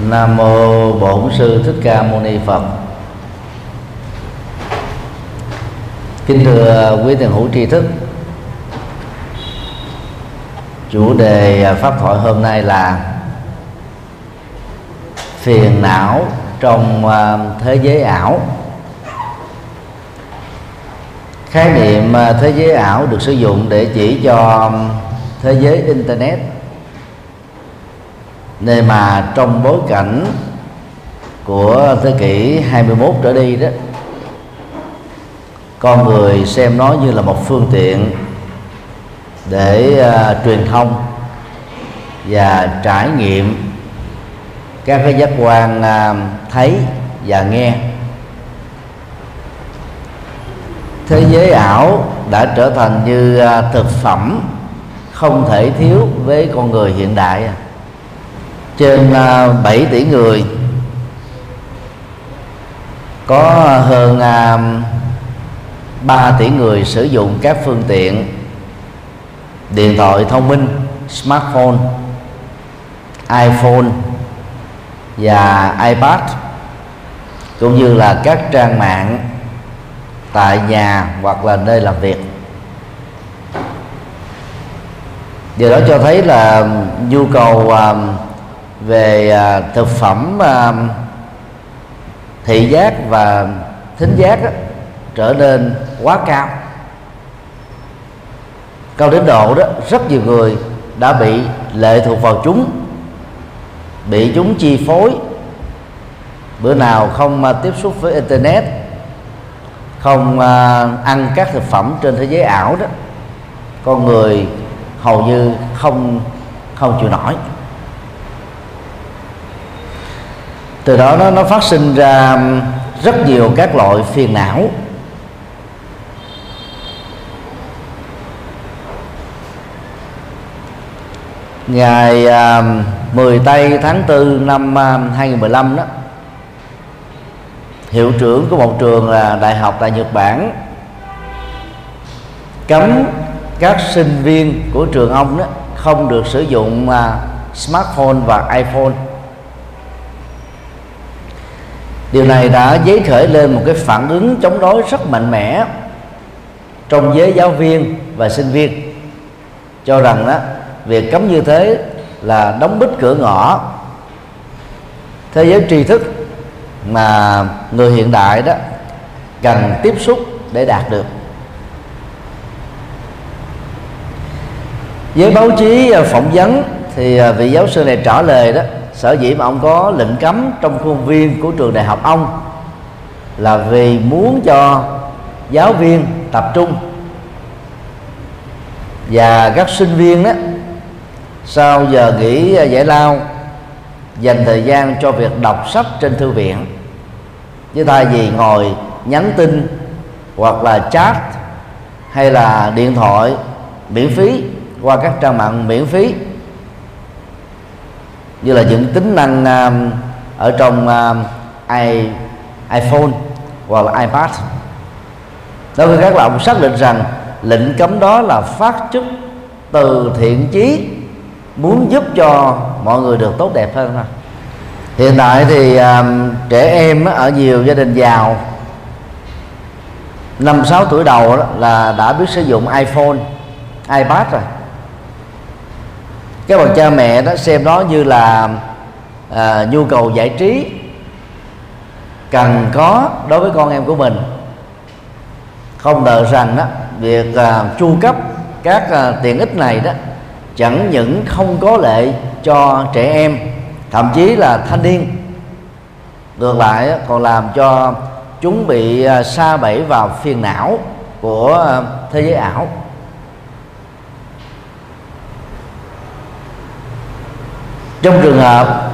Nam mô Bổn sư Thích Ca Mâu Ni Phật. Kính thưa quý thiền hữu tri thức. Chủ đề pháp thoại hôm nay là phiền não trong à, thế giới ảo. Khái niệm à, thế giới ảo được sử dụng để chỉ cho à, thế giới internet nên mà trong bối cảnh của thế kỷ 21 trở đi đó con người xem nó như là một phương tiện để uh, truyền thông và trải nghiệm các cái giác quan uh, thấy và nghe. Thế giới ảo đã trở thành như uh, thực phẩm không thể thiếu với con người hiện đại à trên à, 7 tỷ người. Có hơn à, 3 tỷ người sử dụng các phương tiện điện thoại thông minh smartphone iphone và ipad cũng như là các trang mạng tại nhà hoặc là nơi làm việc. Điều đó cho thấy là nhu cầu uh, về à, thực phẩm à, thị giác và thính giác đó, trở nên quá cao. Cao đến độ đó rất nhiều người đã bị lệ thuộc vào chúng bị chúng chi phối. Bữa nào không à, tiếp xúc với internet không ăn các thực phẩm trên thế giới ảo đó con người hầu như không không chịu nổi. Từ đó nó nó phát sinh ra rất nhiều các loại phiền não. Ngày à, 10 tây tháng 4 năm à, 2015 đó hiệu trưởng của một trường là đại học tại Nhật Bản cấm các sinh viên của trường ông đó không được sử dụng à, smartphone và iPhone điều này đã dấy khởi lên một cái phản ứng chống đối rất mạnh mẽ trong giới giáo viên và sinh viên. Cho rằng đó việc cấm như thế là đóng bít cửa ngõ. Thế giới tri thức mà người hiện đại đó cần tiếp xúc để đạt được. Với báo chí à, phỏng vấn thì à, vị giáo sư này trả lời đó sở dĩ mà ông có lệnh cấm trong khuôn viên của trường đại học ông là vì muốn cho giáo viên tập trung. Và các sinh viên đó sau giờ nghỉ à, giải lao, dành thời gian cho việc đọc sách trên thư viện chứ thay vì ngồi nhắn tin hoặc là chat hay là điện thoại miễn phí qua các trang mạng miễn phí như là những tính năng um, ở trong um, i, iPhone hoặc là iPad. Đối với các bạn xác định rằng lệnh cấm đó là phát xuất từ thiện chí muốn giúp cho mọi người được tốt đẹp hơn thôi hiện tại thì um, trẻ em ở nhiều gia đình giàu năm sáu tuổi đầu đó là đã biết sử dụng iPhone, iPad rồi các bậc cha mẹ đó xem đó như là à, nhu cầu giải trí cần có đối với con em của mình. Không ngờ rằng đó việc à, chu cấp các à, tiện ích này đó chẳng những không có lệ cho trẻ em thậm chí là thanh niên. Ngược lại còn làm cho chúng bị à, sa bẫy vào phiền não của à, thế giới ảo. Trong trường hợp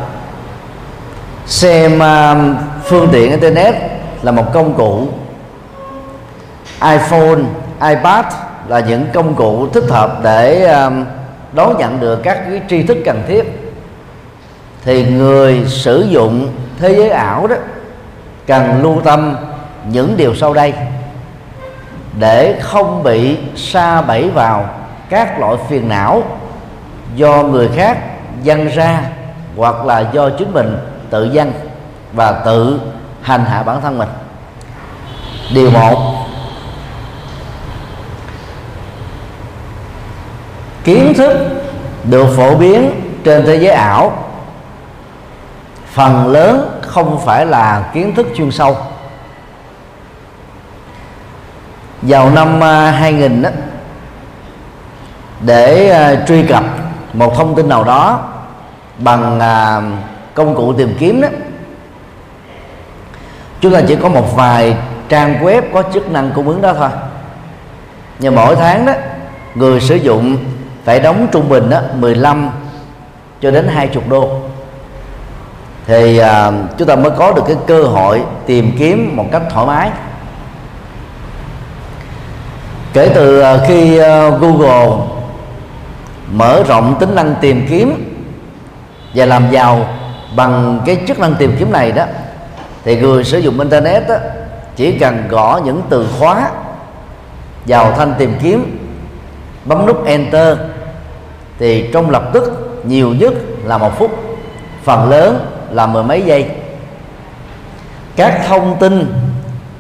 xem uh, phương tiện internet là một công cụ iphone ipad là những công cụ thích hợp để uh, đón nhận được các cái tri thức cần thiết thì người sử dụng thế giới ảo đó cần lưu tâm những điều sau đây. Để không bị sa bẫy vào các loại phiền não do người khác dân ra hoặc là do chính mình tự dân và tự hành hạ bản thân mình. Điều một, kiến thức được phổ biến trên thế giới ảo. Phần lớn không phải là kiến thức chuyên sâu. Vào năm à, 2000 đó để à, truy cập một thông tin nào đó bằng à, công cụ tìm kiếm đó. Chúng ta chỉ có một vài trang web có chức năng cung ứng đó thôi. Nhưng mỗi tháng đó người sử dụng phải đóng trung bình đó 15 cho đến 20 đô. Thì à, chúng ta mới có được cái cơ hội tìm kiếm một cách thoải mái. Kể từ à, khi à, Google mở rộng tính năng tìm kiếm và làm giàu bằng cái chức năng tìm kiếm này đó thì người sử dụng internet đó, chỉ cần gõ những từ khóa vào thanh tìm kiếm bấm nút enter thì trong lập tức nhiều nhất là một phút phần lớn là mười mấy giây. Các thông tin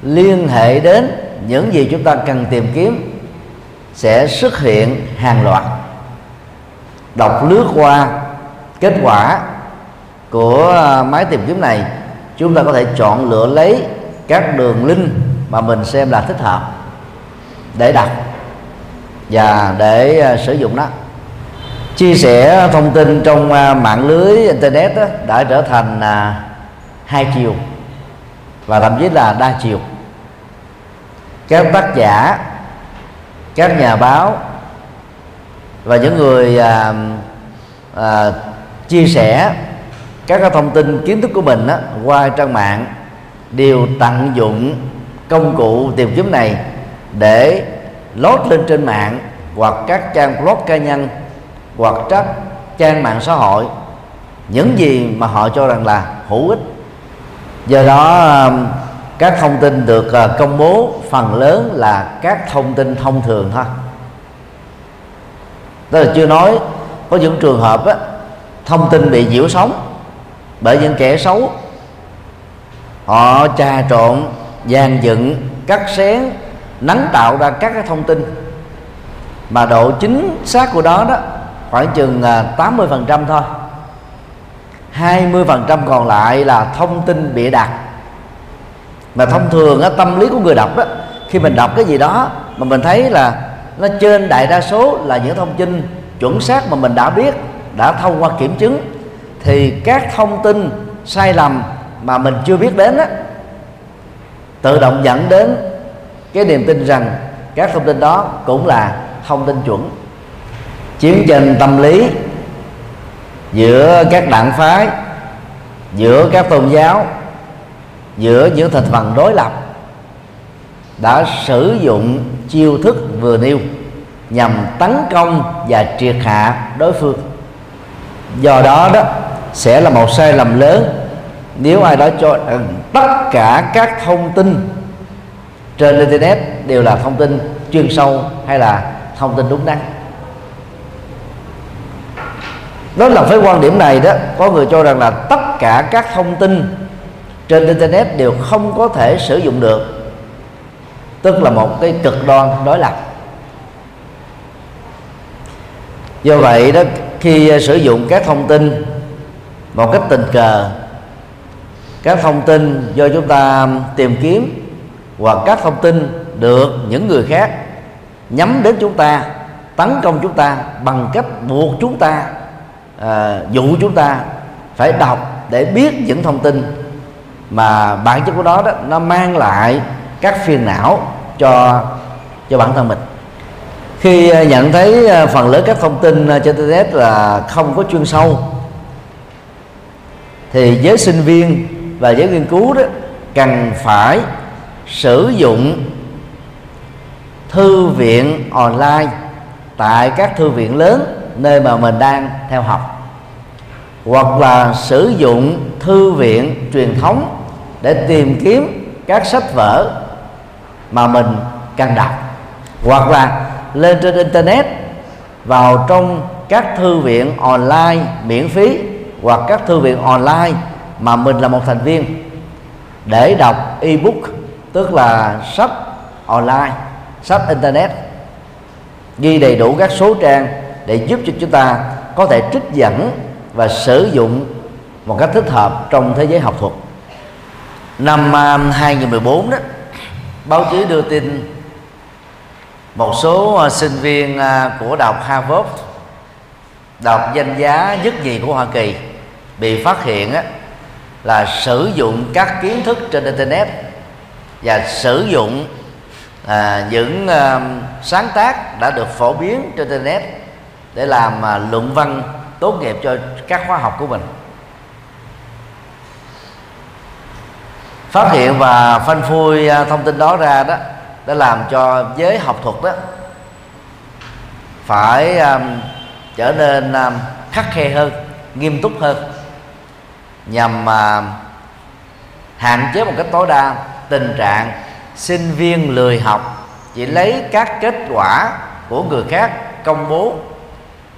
liên hệ đến những gì chúng ta cần tìm kiếm sẽ xuất hiện hàng loạt đọc lướt qua kết quả của à, máy tìm kiếm này chúng ta có thể chọn lựa lấy các đường link mà mình xem là thích hợp để đọc và để à, sử dụng nó. Chia sẻ thông tin trong à, mạng lưới internet đó, đã trở thành hai chiều và thậm chí là đa chiều. Các tác giả các nhà báo và những người à, à, chia sẻ các cái thông tin kiến thức của mình đó, qua trang mạng đều tận dụng công cụ tìm kiếm này để lót lên trên mạng hoặc các trang blog cá nhân hoặc các trang mạng xã hội. Những gì mà họ cho rằng là hữu ích. Do đó à, các thông tin được à, công bố phần lớn là các thông tin thông thường thôi tức là chưa nói có những trường hợp á, thông tin bị nhiễu sóng bởi những kẻ xấu. Họ trà trộn dàn dựng cắt xén nắng tạo ra các cái thông tin. Mà độ chính xác của đó đó khoảng chừng 80 à, phần trăm thôi. 20 phần trăm còn lại là thông tin bịa đặt. Mà thông thường á, tâm lý của người đọc đó khi mình đọc cái gì đó mà mình thấy là nó trên đại đa số là những thông tin chuẩn xác mà mình đã biết đã thông qua kiểm chứng. Thì các thông tin sai lầm mà mình chưa biết đến á, tự động dẫn đến cái niềm tin rằng các thông tin đó cũng là thông tin chuẩn. Chiến tranh tâm lý giữa các đảng phái giữa các tôn giáo giữa những thành phần đối lập đã sử dụng chiêu thức vừa nêu, nhằm tấn công và triệt hạ đối phương. Do đó đó, sẽ là một sai lầm lớn nếu ai đó cho tất cả các thông tin trên internet đều là thông tin chuyên sâu hay là thông tin đúng đắn. Đó là với quan điểm này đó, có người cho rằng là tất cả các thông tin trên internet đều không có thể sử dụng được, tức là một cái cực đoan đối lập. Do vậy đó khi à, sử dụng các thông tin một cách tình cờ các thông tin do chúng ta tìm kiếm hoặc các thông tin được những người khác nhắm đến chúng ta tấn công chúng ta bằng cách buộc chúng ta à, dụ chúng ta phải đọc để biết những thông tin mà bản chất của đó đó nó mang lại các phiền não cho cho bản thân mình khi ờ, nhận thấy ờ, phần lớn các thông tin ờ, trên internet là không có chuyên sâu, thì giới sinh viên và giới nghiên cứu đó cần phải sử dụng thư viện online tại các thư viện lớn nơi mà mình đang theo học, hoặc là sử dụng thư viện truyền thống để tìm kiếm các sách vở mà mình cần đọc, hoặc là lên trên internet, vào trong các thư viện online miễn phí hoặc các thư viện online mà mình là một thành viên để đọc ebook, tức là sách online, sách internet, ghi đầy đủ các số trang để giúp cho chúng ta có thể trích dẫn và sử dụng một cách thích hợp trong thế giới học thuật. Năm à, 2014 đó, báo chí đưa tin một số à, sinh viên à, của đại học Harvard đại học danh giá nhất nhì của Hoa Kỳ bị phát hiện là sử dụng các kiến thức trên internet và sử dụng à, những à, sáng tác đã được phổ biến trên internet để làm à, luận văn tốt nghiệp cho các khóa học của mình. Phát hiện và phanh phui à, thông tin đó ra đó đã làm cho giới học thuật đó phải um, trở nên um, khắc khe hơn nghiêm túc hơn nhằm uh, hạn chế một cách tối đa tình trạng sinh viên lười học chỉ lấy các kết quả của người khác công bố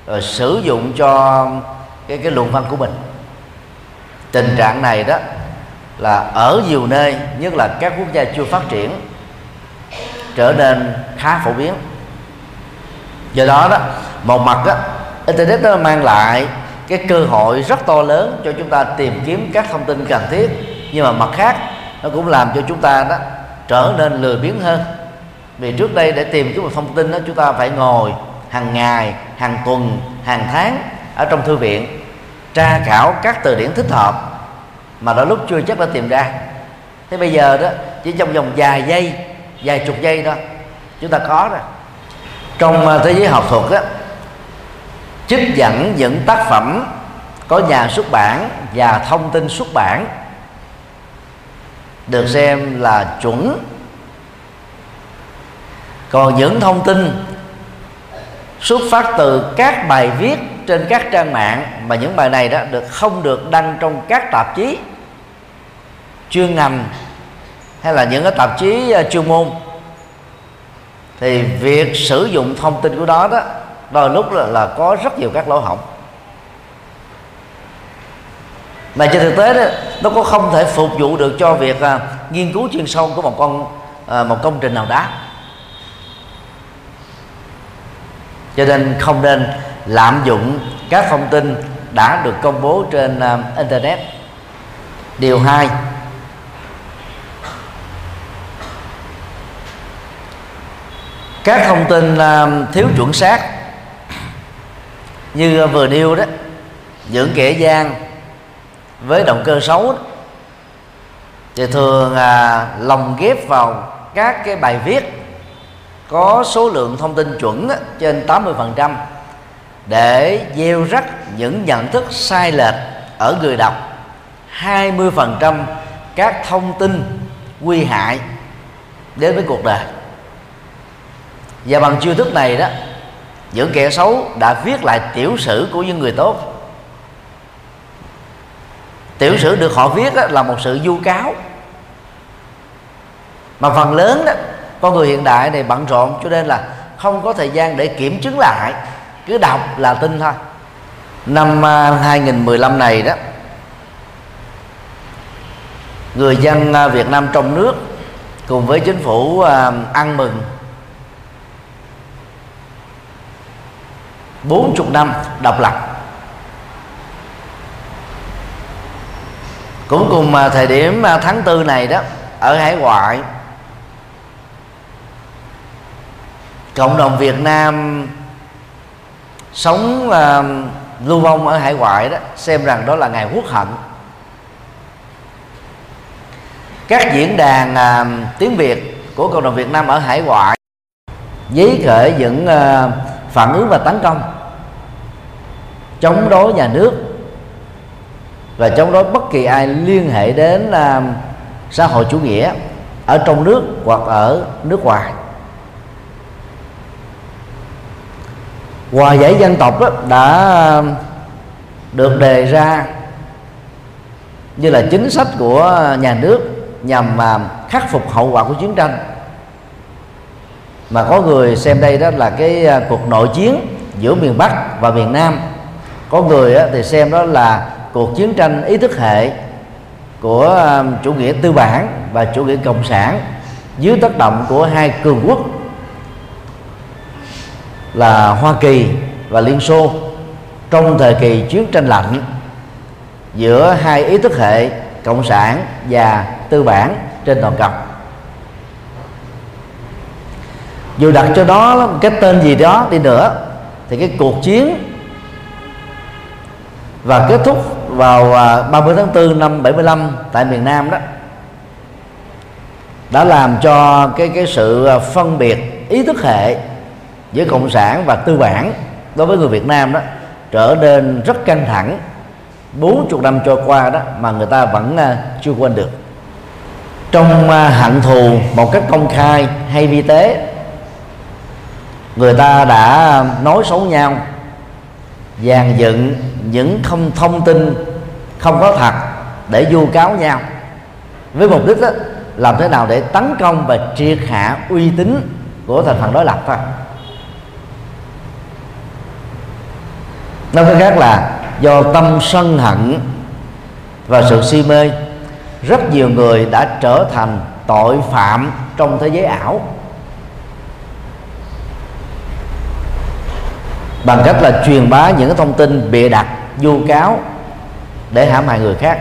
rồi sử dụng cho cái cái luận văn của mình. Tình trạng này đó là ở nhiều nơi nhất là các quốc gia chưa phát triển trở nên khá phổ biến. Do đó đó một mặt đó internet nó mang lại cái cơ hội rất to lớn cho chúng ta tìm kiếm các thông tin cần thiết. Nhưng mà mặt khác, nó cũng làm cho chúng ta đó trở nên lười biếng hơn. Vì trước đây để tìm kiếm một thông tin đó, chúng ta phải ngồi hàng ngày, hàng tuần, hàng tháng ở trong thư viện, tra khảo các từ điển thích hợp mà đôi lúc chưa chắc đã tìm ra. Thế bây giờ đó, chỉ trong vòng vài giây vài chục giây thôi chúng ta có rồi. Trong à, thế giới học thuật á, trích dẫn những tác phẩm có nhà xuất bản và thông tin xuất bản được xem là chuẩn. Còn những thông tin xuất phát từ các bài viết trên các trang mạng mà những bài này đó được không được đăng trong các tạp chí chuyên ngành hay là những cái tạp chí ờ, chuyên môn. Thì việc sử dụng thông tin của đó đó đôi lúc là, là có rất nhiều các lỗ hổng. Mà trên thực tế đó nó có không thể phục vụ được cho việc à, nghiên cứu chuyên sâu của một con à, một công trình nào đó cho nên không nên lạm dụng các thông tin đã được công bố trên à, internet. Điều hai các thông tin à, thiếu chuẩn xác như à, vừa nêu đó những kẻ gian với động cơ xấu đó, thì thường à, lồng ghép vào các cái bài viết có số lượng thông tin chuẩn đó, trên 80% để gieo rắc những nhận thức sai lệch ở người đọc. 20% các thông tin nguy hại đến với cuộc đời và bằng chiêu thức này đó, những kẻ xấu đã viết lại tiểu sử của những người tốt. Tiểu sử được họ viết là một sự du cáo. Mà phần lớn đó, con người hiện đại này bận rộn cho nên là không có thời gian để kiểm chứng lại, cứ đọc là tin thôi. Năm à, 2015 này đó, người dân à, Việt Nam trong nước cùng với chính phủ à, ăn mừng 40 năm độc lập. Cũng cùng thời điểm à, tháng tư này đó ở hải ngoại cộng đồng Việt Nam sống uh, lưu vong ở hải ngoại đó xem rằng đó là ngày quốc hận. Các diễn đàn uh, tiếng Việt của cộng đồng Việt Nam ở hải ngoại dí khởi những uh, phản ứng và tấn công chống đối nhà nước và chống đối bất kỳ ai liên hệ đến uh, xã hội chủ nghĩa ở trong nước hoặc ở nước ngoài. Hòa giải dân tộc đó đã được đề ra như là chính sách của nhà nước nhằm mà khắc phục hậu quả của chiến tranh. Mà có người xem đây đó là cái à, cuộc nội chiến giữa miền Bắc và miền Nam có người thì xem đó là cuộc chiến tranh ý thức hệ của um, chủ nghĩa tư bản và chủ nghĩa cộng sản dưới tác động của hai cường quốc là Hoa Kỳ và Liên Xô. Trong thời kỳ chiến tranh lạnh giữa hai ý thức hệ cộng sản và tư bản trên toàn cầu. Dù đặt cho đó cái tên gì đó đi nữa, thì cái cuộc chiến và kết thúc vào à, 30 tháng 4 năm 75 tại miền Nam đó. Đã làm cho cái cái sự à, phân biệt ý thức hệ giữa cộng sản và tư bản đối với người Việt Nam đó trở nên rất căng thẳng. 40 năm trôi qua đó mà người ta vẫn à, chưa quên được. Trong hận thù một cách công khai hay vi tế, người ta đã nói xấu nhau dàn dựng những không thông tin không có thật để vu cáo nhau. Với mục đích đó, làm thế nào để tấn công và triệt hạ uy tín của thành phần đối lập thôi. Nói cách khác là do tâm sân hận và sự si mê rất nhiều người đã trở thành tội phạm trong thế giới ảo. Bằng cách là truyền bá những thông tin bịa đặt vu cáo để hãm hại người khác.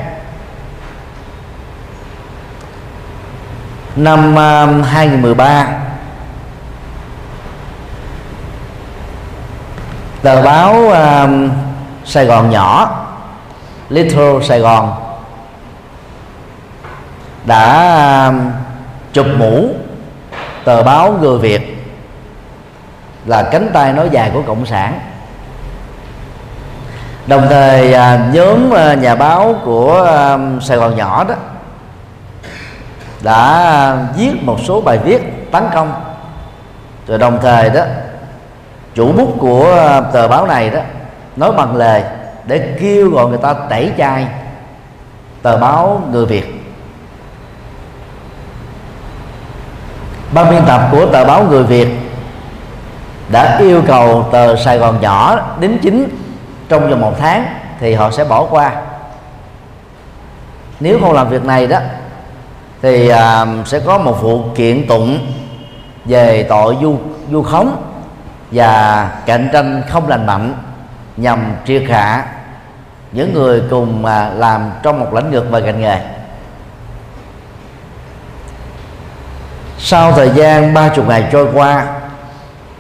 Năm à, 2013 tờ báo uh, Sài Gòn nhỏ Little Sài Gòn đã uh, chụp mũ tờ báo người Việt là cánh tay nói dài của cộng sản. Đồng thời à, nhóm à, nhà báo của à, sài gòn nhỏ đó đã viết một số bài viết tấn công. Rồi đồng thời đó, chủ bút của tờ báo này đó nói bằng lời để kêu gọi người ta tẩy chay tờ báo người việt. Ban biên tập của tờ báo người việt đã yêu cầu tờ Sài Gòn nhỏ đính chính trong vòng một tháng thì họ sẽ bỏ qua. Nếu không làm việc này đó thì à, sẽ có một vụ kiện tụng về tội du du khống và cạnh tranh không lành mạnh nhằm triệt hạ những người cùng à, làm trong một lĩnh vực và ngành nghề. Sau thời gian ba chục ngày trôi qua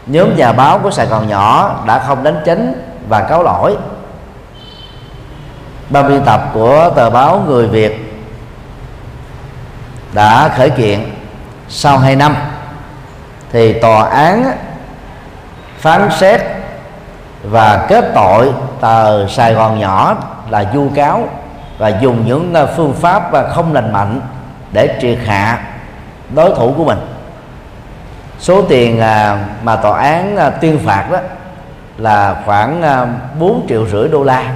nhóm nhà báo của Sài Gòn nhỏ đã không đánh chánh và cáo lỗi. Ban biên tập của tờ báo Người Việt đã khởi kiện sau 2 năm thì tòa án phán xét và kết tội tờ Sài Gòn nhỏ là vu cáo và dùng những phương pháp không lành mạnh để triệt hạ đối thủ của mình số tiền à, mà tòa án à, tuyên phạt đó là khoảng à, 4 triệu rưỡi đô la.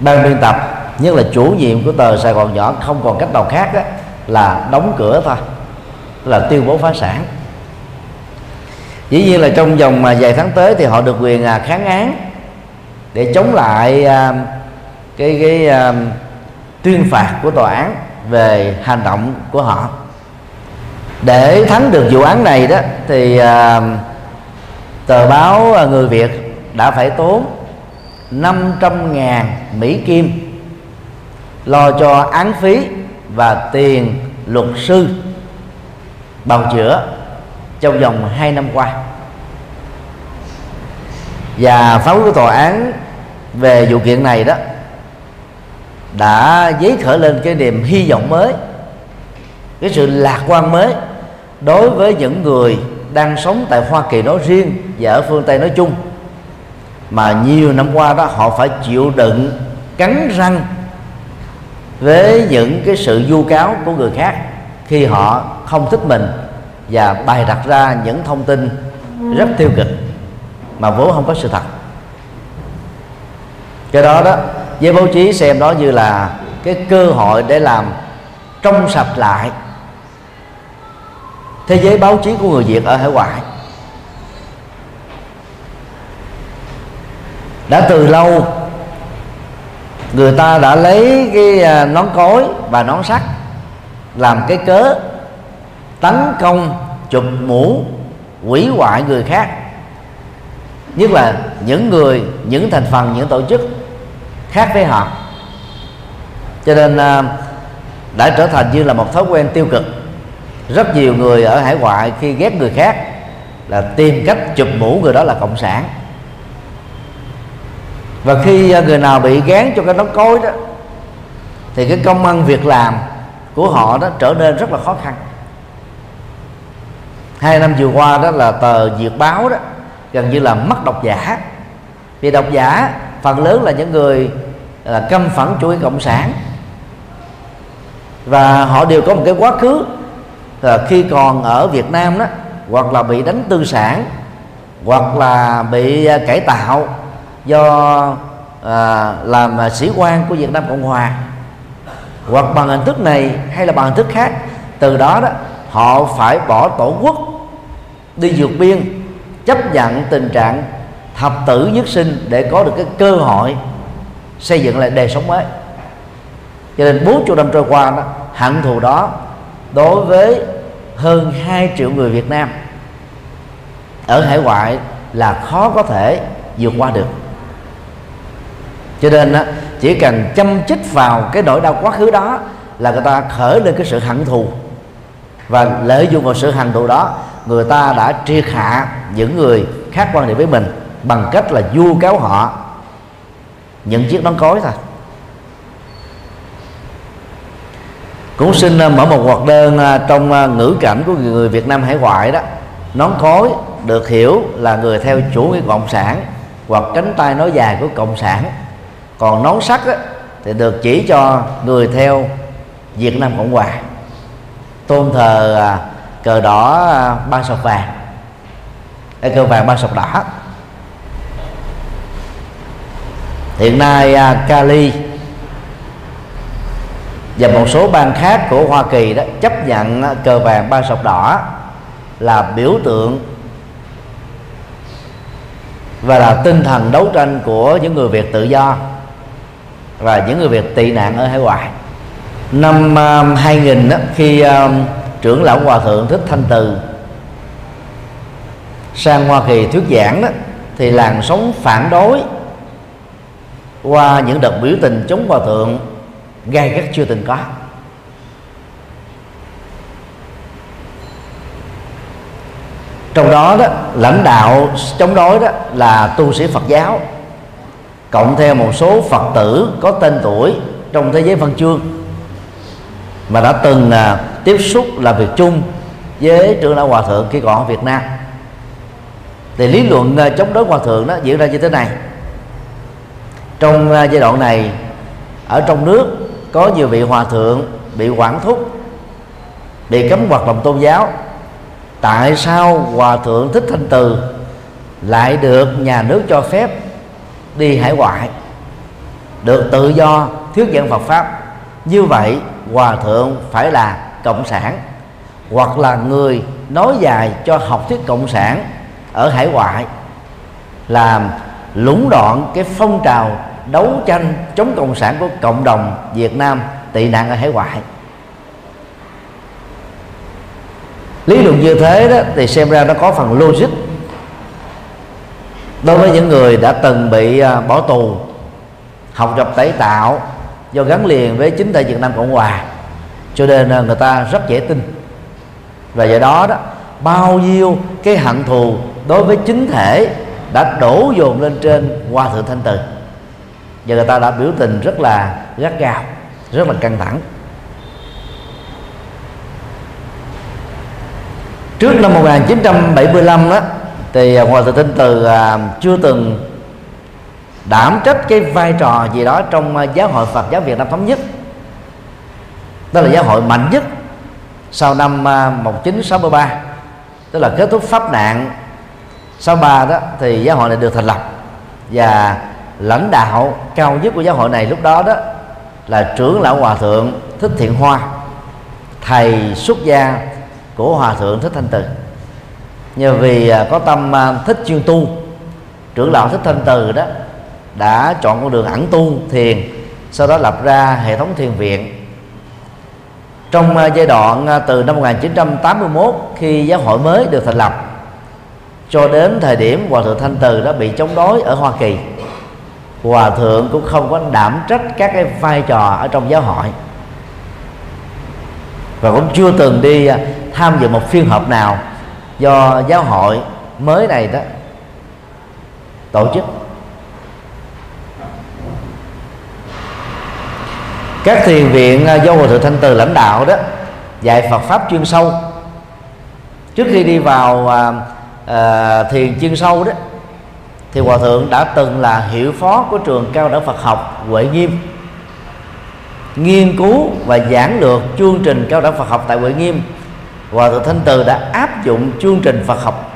Ban biên tập, nhất là chủ nhiệm của tờ Sài Gòn nhỏ, không còn cách nào khác đó là đóng cửa thôi, là tuyên bố phá sản. Dĩ nhiên là trong vòng mà vài tháng tới thì họ được quyền kháng án để chống lại cái cái tuyên phạt của tòa án về hành động của họ để thắng được vụ án này đó thì à, tờ báo à, người Việt đã phải tốn 500 ngàn Mỹ Kim lo cho án phí và tiền luật sư bào chữa trong vòng 2 năm qua. Và phán quyết của tòa án về vụ kiện này đó đã dấy khởi lên cái niềm hy vọng mới cái sự lạc quan mới đối với những người đang sống tại Hoa Kỳ nói riêng và ở phương Tây nói chung, mà nhiều năm qua đó họ phải chịu đựng cắn răng với những cái sự vu cáo của người khác khi họ không thích mình và bày đặt ra những thông tin rất tiêu cực mà vốn không có sự thật. Cái đó đó, giới báo chí xem đó như là cái cơ hội để làm trong sạch lại thế giới báo chí của người việt ở hải ngoại đã từ lâu người ta đã lấy cái à, nón cối và nón sắt làm cái cớ tấn công, chụp mũ quỷ hoại người khác. Nhất là những người, những thành phần, những tổ chức khác với họ. Cho nên à, đã trở thành như là một thói quen tiêu cực rất nhiều người ở hải ngoại khi ghét người khác là tìm cách chụp mũ người đó là cộng sản. Và khi à, người nào bị gán cho cái nón cối đó, thì cái công ăn việc làm của họ đó trở nên rất là khó khăn. Hai năm vừa qua đó là tờ diệt báo đó, gần như là mất độc giả. Vì độc giả phần lớn là những người là căm phẫn chủ nghĩa cộng sản. Và họ đều có một cái quá khứ là khi còn ở Việt Nam đó hoặc là bị đánh tư sản hoặc là bị ờ, cải tạo do à, làm sĩ quan của Việt Nam Cộng Hòa. Hoặc bằng hình thức này hay là bằng hình thức khác từ đó đó họ phải bỏ tổ quốc đi vượt biên chấp nhận tình trạng thập tử nhất sinh để có được cái cơ hội xây dựng lại đời sống mới. Cho nên 40 năm trôi qua đó hận thù đó đối với hơn 2 triệu người Việt Nam ở hải ngoại là khó có thể vượt qua được. Cho nên đó, chỉ cần chăm chích vào cái nỗi đau quá khứ đó là người ta khởi lên cái sự hận thù. Và lợi dụng vào sự hận thù đó người ta đã triệt hạ những người khác quan điểm với mình bằng cách là vu cáo họ. Những chiếc nón cối thôi. Cũng xin à, mở một hoạt đơn à, trong à, ngữ cảnh của người Việt Nam hải ngoại đó. Nón cối được hiểu là người theo chủ nghĩa cộng sản hoặc cánh tay nói dài của cộng sản. Còn nón sắt á, thì được chỉ cho người theo Việt Nam Cộng Hòa. Tôn thờ cờ đỏ ba sọc vàng. À, cờ vàng ba sọc đỏ. Hiện nay Cali và một số bang khác của Hoa Kỳ đó chấp nhận ờ, cờ vàng ba sọc đỏ là biểu tượng và là tinh thần đấu tranh của những người Việt tự do và những người Việt tị nạn ở hải ngoại. Năm ờ, 2000 đó, khi ờ, trưởng lão hòa thượng thích thanh từ sang hoa kỳ thuyết giảng đó thì làn sóng phản đối qua những đợt biểu tình chống hòa thượng gai gắt chưa từng có. Trong đó đó lãnh đạo chống đối đó là tu sĩ Phật giáo. Cộng theo một số Phật tử có tên tuổi trong thế giới văn chương mà đã từng à, tiếp xúc làm việc chung với trưởng lão hòa thượng khi còn ở Việt Nam. Thì lý luận à, chống đối hòa thượng đó diễn ra như thế này. Trong à, giai đoạn này ở trong nước có nhiều vị hòa thượng bị quản thúc, bị cấm hoạt động tôn giáo. Tại sao hòa thượng thích thanh từ lại được nhà nước cho phép đi hải ngoại, được tự do thuyết giảng Phật pháp? Như vậy, hòa thượng phải là cộng sản, hoặc là người nói dài cho học thuyết cộng sản ở hải ngoại, làm lũng đoạn cái phong trào đấu tranh chống cộng sản của cộng đồng Việt Nam tị nạn ở hải ngoại. Lý luận như thế đó thì xem ra nó có phần logic. Đối với những người đã từng bị à, bỏ tù, học tập tẩy tạo, do gắn liền với chính thể Việt Nam Cộng Hòa, cho nên à, người ta rất dễ tin. Và do đó đó, bao nhiêu cái hận thù đối với chính thể đã đổ dồn lên trên qua thượng Thanh Từ và người ta đã biểu tình rất là gắt gao rất là căng thẳng. Trước năm 1975 đó thì hòa thượng Thanh Từ à, chưa từng đảm trách cái vai trò gì đó trong à, giáo hội Phật giáo Việt Nam thống nhất. Đó là giáo hội mạnh nhất sau năm à, 1963 tức là kết thúc pháp nạn. 63 đó thì giáo hội này được thành lập. Và lãnh đạo cao nhất của giáo hội này lúc đó đó là trưởng lão hòa thượng thích thiện hoa, thầy xuất gia của hòa thượng thích thanh từ. Nhờ vì à, có tâm à, thích chuyên tu, trưởng lão thích thanh từ đó đã chọn con đường ẩn tu thiền, sau đó lập ra hệ thống thiền viện. Trong à, giai đoạn từ năm 1981 khi giáo hội mới được thành lập, cho đến thời điểm hòa thượng thanh từ đã bị chống đối ở hoa kỳ hòa thượng cũng không có đảm trách các cái vai trò ở trong giáo hội. Và cũng chưa từng đi à, tham dự một phiên họp nào do giáo hội mới này đó tổ chức. Các thiền viện à, do hòa thượng thanh từ lãnh đạo đó dạy phật pháp chuyên sâu. Trước khi đi vào à, à, thiền chuyên sâu đó thì hòa thượng đã từng là hiệu phó của trường cao đẳng Phật học Huệ Nghiêm. Nghiên cứu và giảng lược chương trình cao đẳng Phật học tại Huệ Nghiêm hòa thượng Thanh Từ đã áp dụng chương trình Phật học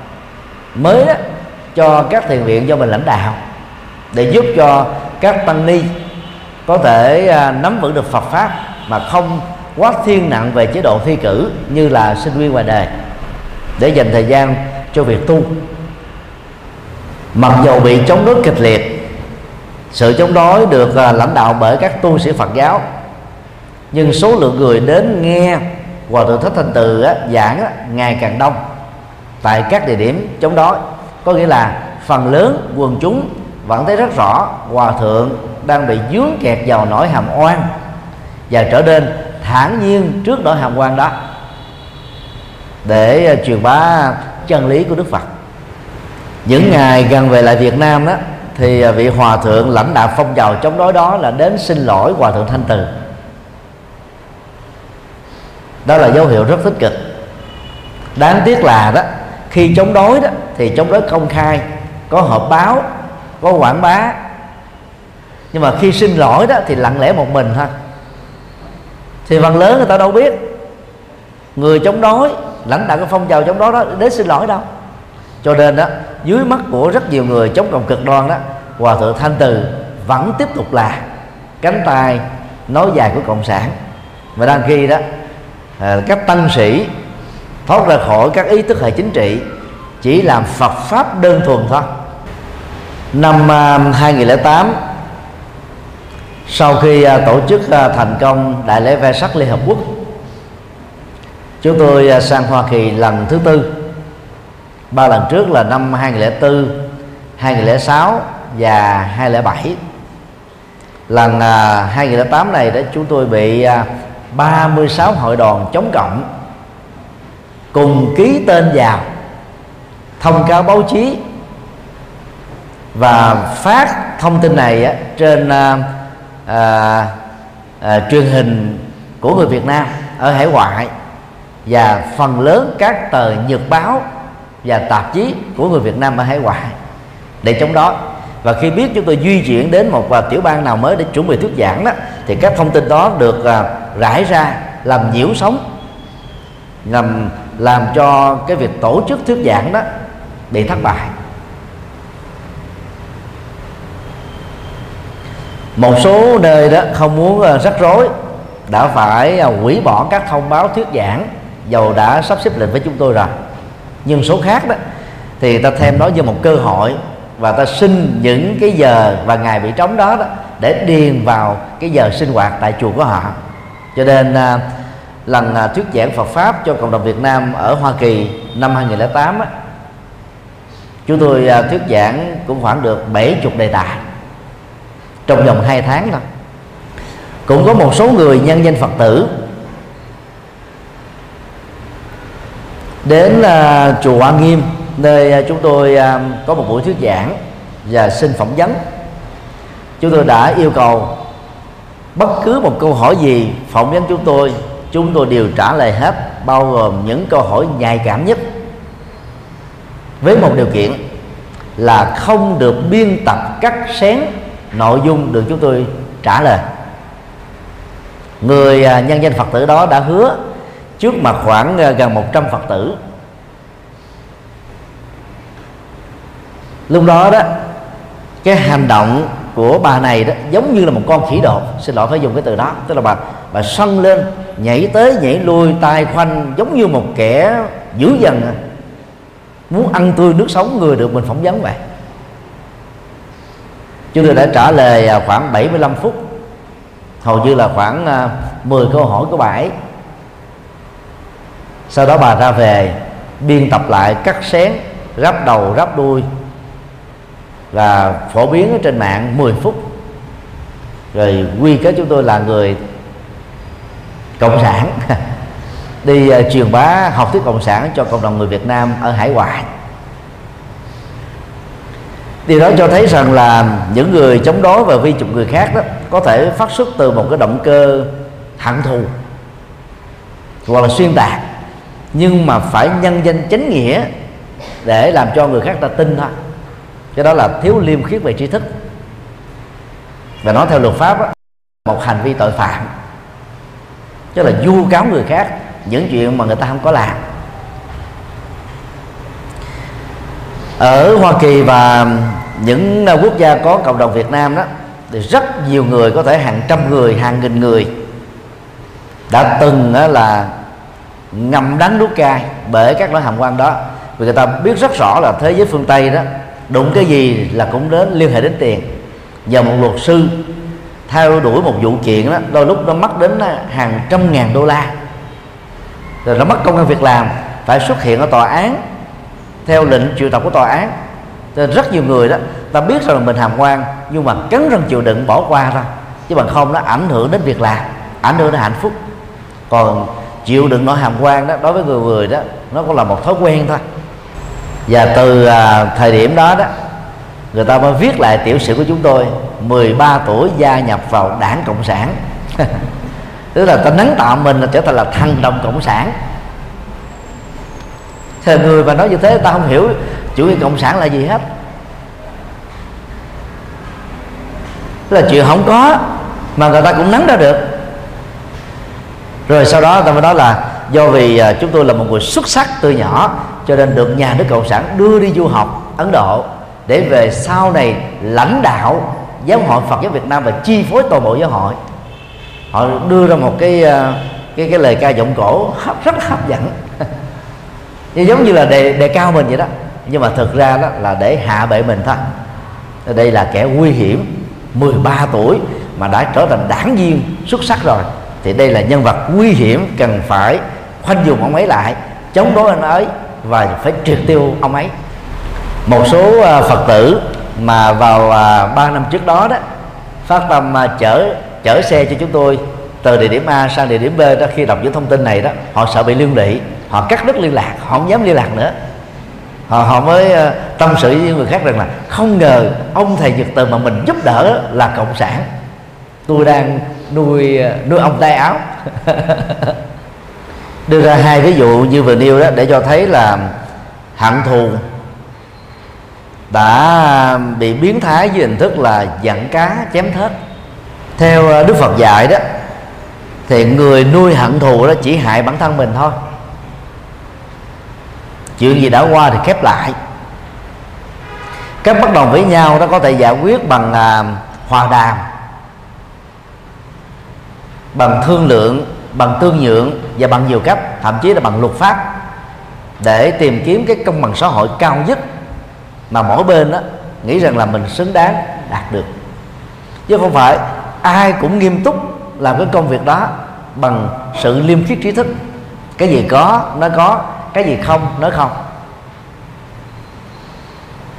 mới đó, cho các thiền viện do mình lãnh đạo để giúp cho các tăng ni có thể à, nắm vững được Phật pháp mà không quá thiên nặng về chế độ thi cử như là sinh viên ngoài đời để dành thời gian cho việc tu mặc dù bị chống đối kịch liệt sự chống đối được à, lãnh đạo bởi các tu sĩ Phật giáo. Nhưng số lượng người đến nghe hòa thượng thích thanh từ á, giảng á, ngày càng đông tại các địa điểm chống đối. Có nghĩa là phần lớn quần chúng vẫn thấy rất rõ hòa thượng đang bị dướng kẹt vào nỗi hàm oan và trở nên thản nhiên trước nỗi hàm oan đó. Để à, truyền bá chân lý của Đức Phật những ngày gần về lại Việt Nam đó, thì à, vị hòa thượng lãnh đạo phong trào chống đối đó là đến xin lỗi hòa thượng Thanh Từ. Đó là dấu hiệu rất tích cực. Đáng tiếc là đó, khi chống đối đó, thì chống đối công khai, có họp báo, có quảng bá. Nhưng mà khi xin lỗi đó, thì lặng lẽ một mình thôi. Thì phần lớn người ta đâu biết. Người chống đối, lãnh đạo cái phong trào chống đối đó đến xin lỗi đâu cho nên đó dưới mắt của rất nhiều người chống cộng cực đoan đó hòa thượng thanh từ vẫn tiếp tục là cánh tay nói dài của cộng sản. Và đang khi đó à, các tăng sĩ thoát ra khỏi các ý thức hệ chính trị chỉ làm Phật pháp đơn thuần thôi. Năm à, 2008 sau khi à, tổ chức à, thành công đại lễ ve Liên Hợp Quốc chúng tôi à, sang Hoa Kỳ lần thứ tư ba lần trước là năm 2004 2006 và 2007 lần à, 2008 này đó chúng tôi bị à, 36 hội đoàn chống cộng cùng ký tên vào thông cáo báo chí và phát thông tin này á, trên à, à, à, truyền hình của người Việt Nam ở hải ngoại. Và phần lớn các tờ nhật báo và tạp chí của người Việt Nam ở hải ngoại để chống đó. Và khi biết chúng tôi di chuyển đến một uh, tiểu bang nào mới để chuẩn bị thuyết giảng đó thì các thông tin đó được uh, rải ra làm nhiễu sóng làm làm cho cái việc tổ chức thuyết giảng đó bị thất bại. Một số nơi đó không muốn à, rắc rối đã phải hủy bỏ các thông báo thuyết giảng dầu đã sắp xếp lịch với chúng tôi rồi nhưng số khác đó thì ta thêm đó như một cơ hội và ta xin những cái giờ và ngày bị trống đó, đó để điền vào cái giờ sinh hoạt tại chùa của họ. Cho nên à, lần à, thuyết giảng Phật pháp cho cộng đồng Việt Nam ở Hoa Kỳ năm 2008 á, chúng tôi à, thuyết giảng cũng khoảng được 70 đề tài trong vòng 2 tháng thôi. Cũng có một số người nhân danh Phật tử đến uh, chùa Hoa Nghiêm nơi uh, chúng tôi uh, có một buổi thuyết giảng và xin phỏng vấn. Chúng tôi đã yêu cầu bất cứ một câu hỏi gì phỏng vấn chúng tôi chúng tôi đều trả lời hết bao gồm những câu hỏi nhạy cảm nhất. Với một điều kiện là không được biên tập cắt xén nội dung được chúng tôi trả lời. Người nhân danh phật tử đó đã hứa trước mặt khoảng ờ, gần 100 phật tử. Lúc đó đó, cái hành động của bà này đó giống như là một con khỉ đột. Xin lỗi, phải dùng cái từ đó. Tức là bà bà sân lên, nhảy tới, nhảy lui tay khoanh, giống như một kẻ dữ dằn à. muốn ăn tươi nước sống, người được mình phỏng vấn vậy. Chúng tôi đã trả lời à, khoảng 75 phút. Hầu như là khoảng à, 10 câu hỏi của bà ấy sau đó bà ra về biên tập lại cắt xén ráp đầu ráp đuôi và phổ biến ở trên mạng 10 phút. Rồi quy kết chúng tôi là người cộng sản đi uh, truyền bá học thuyết cộng sản cho cộng đồng người Việt Nam ở hải ngoại. Điều đó cho thấy rằng là những người chống đối và vi chụp người khác đó có thể phát xuất từ một cái động cơ hận thù hoặc là xuyên tạc nhưng mà phải nhân danh chánh nghĩa để làm cho người khác ta tin thôi. Cái đó là thiếu liêm khiết về tri thức. Và nói theo luật pháp đó, một hành vi tội phạm tức là vu cáo người khác những chuyện mà người ta không có làm. Ở Hoa Kỳ và những quốc gia có cộng đồng Việt Nam đó thì rất nhiều người có thể hàng trăm người hàng nghìn người đã từng là ngầm đắng nuốt cay bởi các loại hàm quan đó. Vì người ta biết rất rõ là thế giới phương Tây đó, đụng cái gì là cũng đến liên hệ đến tiền. Và một luật sư theo đuổi một vụ kiện đó, đôi lúc nó mất đến à, hàng trăm ngàn đô la. Rồi nó mất công an việc làm, phải xuất hiện ở tòa án theo lệnh triệu tập của tòa án. Nên rất nhiều người đó, ta biết rằng là mình hàm quan, nhưng mà cắn răng chịu đựng bỏ qua thôi. Chứ bằng không nó ảnh hưởng đến việc làm, ảnh hưởng đến hạnh phúc. Còn chịu đựng nỗi hàm quan đó đối với người người đó nó cũng là một thói quen thôi. Và từ à, thời điểm đó đó người ta mới viết lại tiểu sử của chúng tôi 13 tuổi gia nhập vào đảng cộng sản. Tức là ta nắng tạo mình là trở thành là thằng đồng cộng sản. Thì người mà nói như thế ta không hiểu chủ nghĩa cộng sản là gì hết. Tức là chuyện không có mà người ta cũng nắng ra được rồi sau đó ta mới nói là do vì à, chúng tôi là một người xuất sắc từ nhỏ, cho nên được nhà nước cộng sản đưa đi du học ấn độ để về sau này lãnh đạo giáo hội phật giáo việt nam và chi phối toàn bộ giáo hội. Họ đưa ra một cái à, cái cái lời ca giọng cổ hấp, rất hấp dẫn. Giống như là đề đề cao mình vậy đó. Nhưng mà thực ra đó là để hạ bệ mình thôi. Đây là kẻ nguy hiểm 13 tuổi mà đã trở thành đảng viên xuất sắc rồi thì đây là nhân vật nguy hiểm cần phải khoanh dùng ông ấy lại chống đối anh ấy và phải triệt tiêu ông ấy. Một số à, phật tử mà vào à, ba năm trước đó đó phát tâm à, chở chở xe cho chúng tôi từ địa điểm A sang địa điểm B đó khi đọc những thông tin này đó họ sợ bị liên lụy họ cắt đứt liên lạc họ không dám liên lạc nữa. Họ, họ mới tâm sự với người khác rằng là không ngờ ông thầy nhật từ mà mình giúp đỡ là cộng sản. Tôi đang nuôi ờ, nuôi ông tay áo. Đưa ra hai ví dụ như vừa nêu đó để cho thấy là hận thù đã bị biến thái dưới hình thức là dặn cá chém thớt. Theo ờ, đức phật dạy đó thì người nuôi hận thù đó chỉ hại bản thân mình thôi. Chuyện gì đã qua thì khép lại. Các bất đồng với nhau nó có thể giải quyết bằng à, hòa đàm bằng thương lượng, bằng tương nhượng và bằng nhiều cách, thậm chí là bằng luật pháp để tìm kiếm cái công bằng xã hội cao nhất mà mỗi bên đó nghĩ rằng là mình xứng đáng đạt được. Chứ không phải ai cũng nghiêm túc làm cái công việc đó bằng sự liêm khiết trí thức. Cái gì có, nó có, cái gì không, nó không.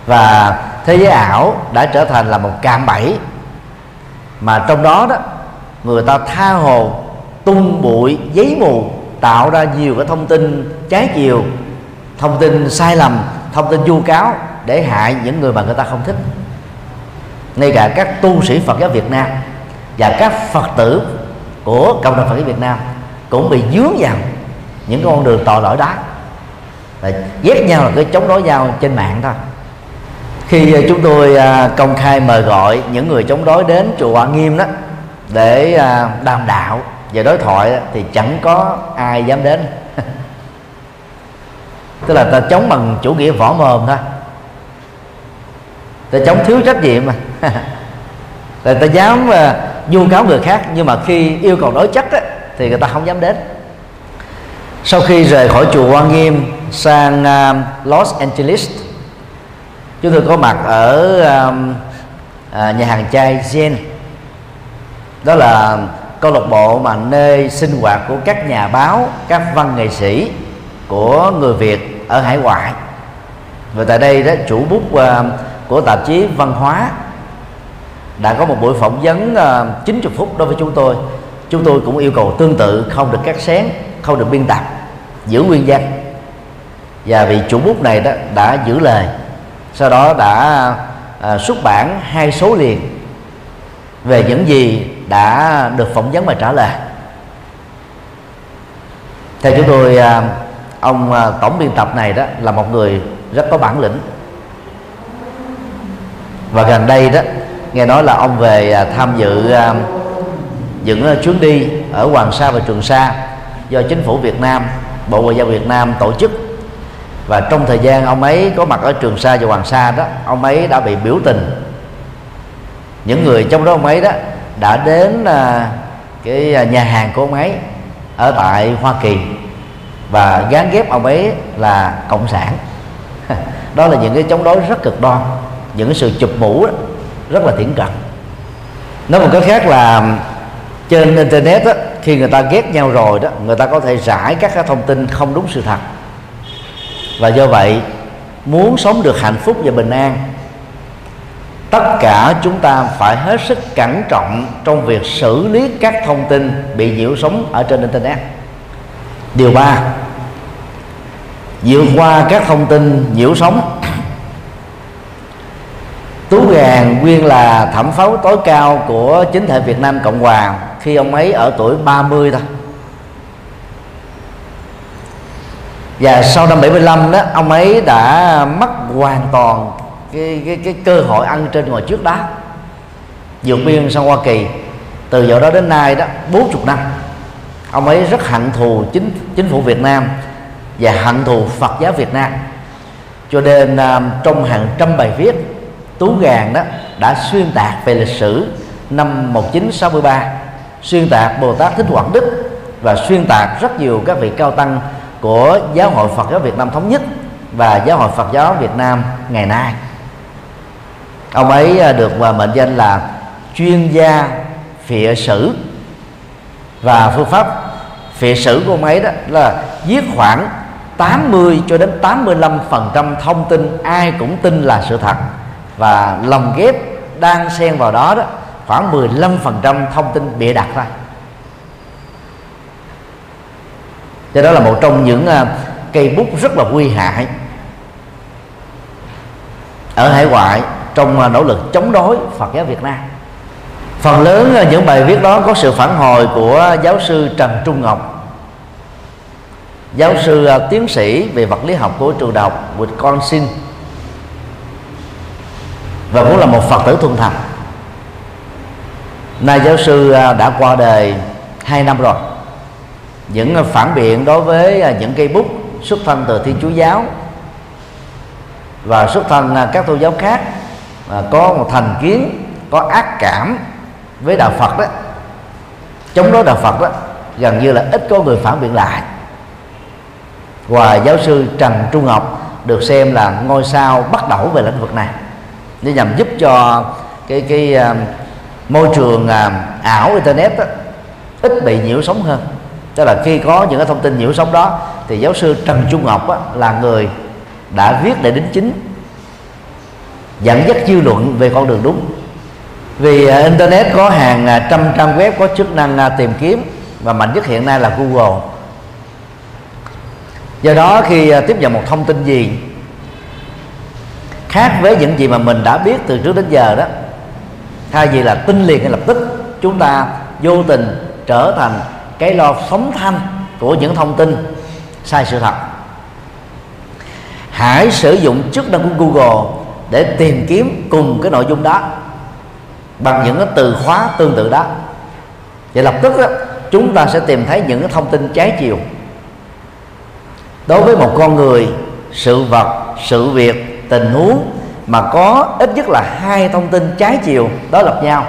Và thế giới ảo đã trở thành là một cạm bẫy mà trong đó đó người ta tha hồ, tung bụi, giấy mù, tạo ra nhiều cái thông tin trái chiều. Thông tin sai lầm, thông tin vu cáo để hại những người mà người ta không thích. Ngay cả các tu sĩ Phật giáo Việt Nam và các Phật tử của cộng đồng Phật giáo Việt Nam cũng bị dướng vào những con đường tội lỗi đó. Là ghét nhau là cái chống đối nhau trên mạng thôi. Khi chúng tôi à, công khai mời gọi những người chống đối đến chùa Hoa Nghiêm đó để à, đàm đạo và đối thoại thì chẳng có ai dám đến. Tức là ta chống bằng chủ nghĩa võ mồm thôi. Ta chống thiếu trách nhiệm. Mà là ta dám à, vu cáo người khác nhưng mà khi yêu cầu đối chất á, thì người ta không dám đến. Sau khi rời khỏi chùa Quan Nghiêm sang uh, Los Angeles chúng tôi có mặt ở uh, uh, nhà hàng chai Zen đó là câu lạc bộ mà nơi sinh hoạt của các nhà báo các văn nghệ sĩ của người việt ở hải ngoại. Và tại đây đó chủ bút uh, của tạp chí văn hóa đã có một buổi phỏng vấn à, uh, 90 phút đối với chúng tôi. Chúng tôi cũng yêu cầu tương tự không được cắt xén không được biên tập giữ nguyên văn. Và vị chủ bút này đó đã giữ lời sau đó đã à, xuất bản hai số liền về những gì đã được phỏng vấn và trả lời. Theo chúng tôi à, ông à, tổng biên tập này đó là một người rất có bản lĩnh. Và gần đây đó, nghe nói là ông về à, tham dự những chuyến đi ở Hoàng Sa và Trường Sa do chính phủ Việt Nam, Bộ Ngoại giao Việt Nam tổ chức. Và trong thời gian ông ấy có mặt ở Trường Sa và Hoàng Sa đó, ông ấy đã bị biểu tình. Những người trong đó ông ấy đó đã đến à, cái à, nhà hàng của ông ấy ở tại Hoa Kỳ. Và gán ghép ông ấy là cộng sản. Đó là những cái chống đối rất cực đoan những cái sự chụp mũ đó, rất là thiển cận. Nói một cách khác là trên internet đó, khi người ta ghét nhau rồi đó người ta có thể rải các cái thông tin không đúng sự thật. Và do vậy muốn sống được hạnh phúc và bình an tất cả chúng ta phải hết sức cẩn trọng trong việc xử lý các thông tin bị nhiễu sóng ở trên internet. Điều ba, vượt qua các thông tin nhiễu sóng. Tú Gàn nguyên là thẩm phán tối cao của chính thể Việt Nam Cộng Hòa khi ông ấy ở tuổi 30 thôi. Và sau năm 75 đó, ông ấy đã mất hoàn toàn cái, cái, cái cơ hội ăn trên ngồi trước đó. Vượt biên sang Hoa Kỳ. Từ giờ đó đến nay đó 40 năm. Ông ấy rất hận thù chính chính phủ Việt Nam và hận thù Phật giáo Việt Nam. Cho nên à, trong hàng trăm bài viết Tú Gàn đó đã xuyên tạc về lịch sử năm 1963 xuyên tạc Bồ Tát Thích Quảng Đức và xuyên tạc rất nhiều các vị cao tăng của giáo hội Phật giáo Việt Nam thống nhất và giáo hội Phật giáo Việt Nam ngày nay ông ấy à, được mệnh danh là chuyên gia phịa sử. Và phương pháp phịa sử của ông ấy đó là viết khoảng 80 cho đến 85 phần trăm thông tin ai cũng tin là sự thật. Và lồng ghép đang xen vào đó đó, khoảng 15 phần trăm thông tin bịa đặt ra. Cho đó là một trong những à, cây bút rất là nguy hại ở hải ngoại trong à, nỗ lực chống đối Phật giáo Việt Nam. Phần lớn à, những bài viết đó có sự phản hồi của giáo sư Trần Trung Ngọc, giáo sư à, tiến sĩ về vật lý học của trường đại học Wisconsin, và cũng là một Phật tử thuần thành nay giáo sư đã qua đời hai năm rồi. Những phản biện đối với những cây bút xuất thân từ thiên chúa giáo và xuất thân các tôn giáo khác mà có một thành kiến có ác cảm với đạo Phật đó. Chống đối đạo Phật đó gần như là ít có người phản biện lại. Và giáo sư Trần Trung Ngọc được xem là ngôi sao bắt đầu về lĩnh vực này để nhằm giúp cho cái cái uh, môi trường uh, ảo internet đó, ít bị nhiễu sóng hơn. Tức là khi có những cái thông tin nhiễu sóng đó thì giáo sư Trần Trung Ngọc á, là người đã viết để đính chính dẫn dắt dư luận về con đường đúng. Vì uh, internet có hàng à, trăm trang web có chức năng uh, tìm kiếm và mạnh nhất hiện nay là google. Do đó khi uh, tiếp nhận một thông tin gì khác với những gì mà mình đã biết từ trước đến giờ đó thay vì là tin liền ngay lập tức chúng ta vô tình trở thành cái lo phóng thanh của những thông tin sai sự thật. Hãy sử dụng chức năng của google để tìm kiếm cùng cái nội dung đó bằng những cái từ khóa tương tự đó. Và lập tức đó, chúng ta sẽ tìm thấy những cái thông tin trái chiều đối với một con người sự vật sự việc tình huống mà có ít nhất là hai thông tin trái chiều đối lập nhau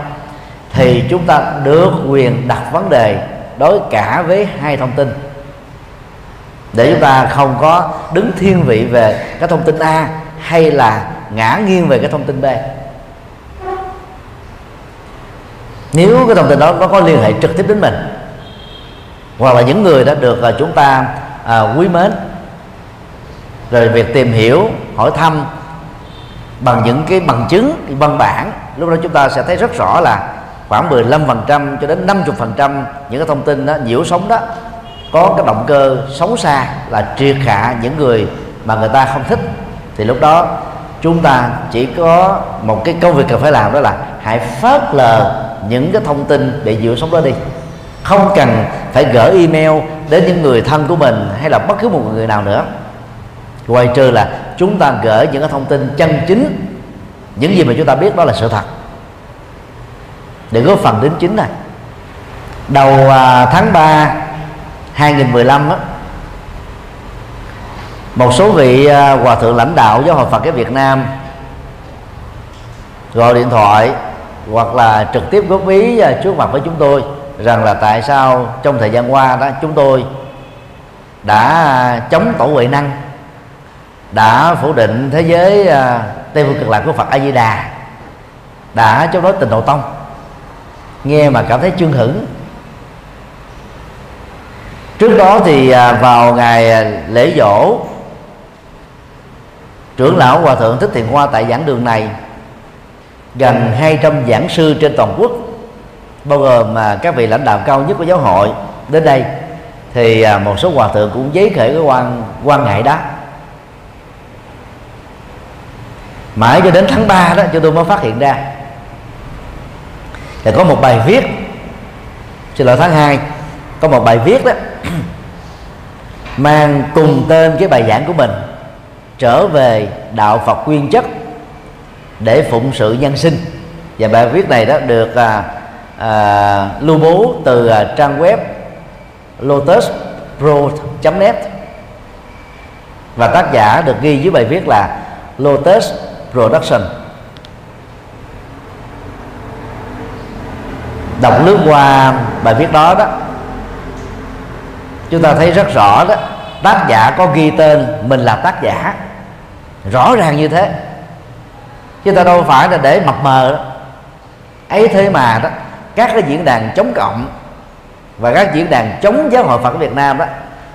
thì chúng ta được quyền đặt vấn đề đối cả với hai thông tin. Để chúng ta không có đứng thiên vị về cái thông tin A hay là ngã nghiêng về cái thông tin B. Nếu cái thông tin đó nó có liên hệ trực tiếp đến mình hoặc là những người đã được là chúng ta à, quý mến rồi việc tìm hiểu hỏi thăm bằng những cái bằng chứng cái văn bản lúc đó chúng ta sẽ thấy rất rõ là khoảng 15% cho đến 50% những cái thông tin đó nhiễu sống đó có cái động cơ xấu xa là triệt hạ những người mà người ta không thích. Thì lúc đó chúng ta chỉ có một cái công việc cần phải làm đó là hãy phớt lờ những cái thông tin để giữ sống đó đi. Không cần phải gửi email đến những người thân của mình hay là bất cứ một người nào nữa. Ngoài trừ là chúng ta gửi những cái thông tin chân chính. Những gì mà chúng ta biết đó là sự thật. Để góp phần đến chính này. Đầu à, tháng 3 2015 đó một số vị à, hòa thượng lãnh đạo giáo hội Phật giáo Việt Nam gọi điện thoại hoặc là trực tiếp góp ý à, trước mặt với chúng tôi rằng là tại sao trong thời gian qua đó chúng tôi đã chống tổ huệ năng, đã phủ định thế giới à, tây phương cực lạc của phật a di đà đã chống đối tình độ tông. Nghe mà cảm thấy chương hửng. Trước đó thì vào ngày lễ dỗ trưởng lão hòa thượng thích thiện hoa tại giảng đường này, gần 200 giảng sư trên toàn quốc, bao gồm mà các vị lãnh đạo cao nhất của giáo hội. Đến đây thì à, một số hòa thượng cũng giấy khởi cái quan quan ngại đó. Mãi cho đến tháng 3 đó, chúng tôi mới phát hiện ra. Là có một bài viết, xin lỗi, tháng 2 có một bài viết đó, mang cùng tên cái bài giảng của mình trở về đạo Phật nguyên chất để phụng sự nhân sinh. Và bài viết này đó được à, à, lưu bố từ à, trang web lotuspro.net và tác giả được ghi dưới bài viết là Lotus Production. Đọc lướt qua bài viết đó đó chúng ta thấy rất rõ đó tác giả có ghi tên mình là tác giả rõ ràng như thế. Chứ ta đâu phải là để mập mờ đó. Ấy thế mà đó các cái diễn đàn chống cộng và các diễn đàn chống giáo hội Phật ở Việt Nam đó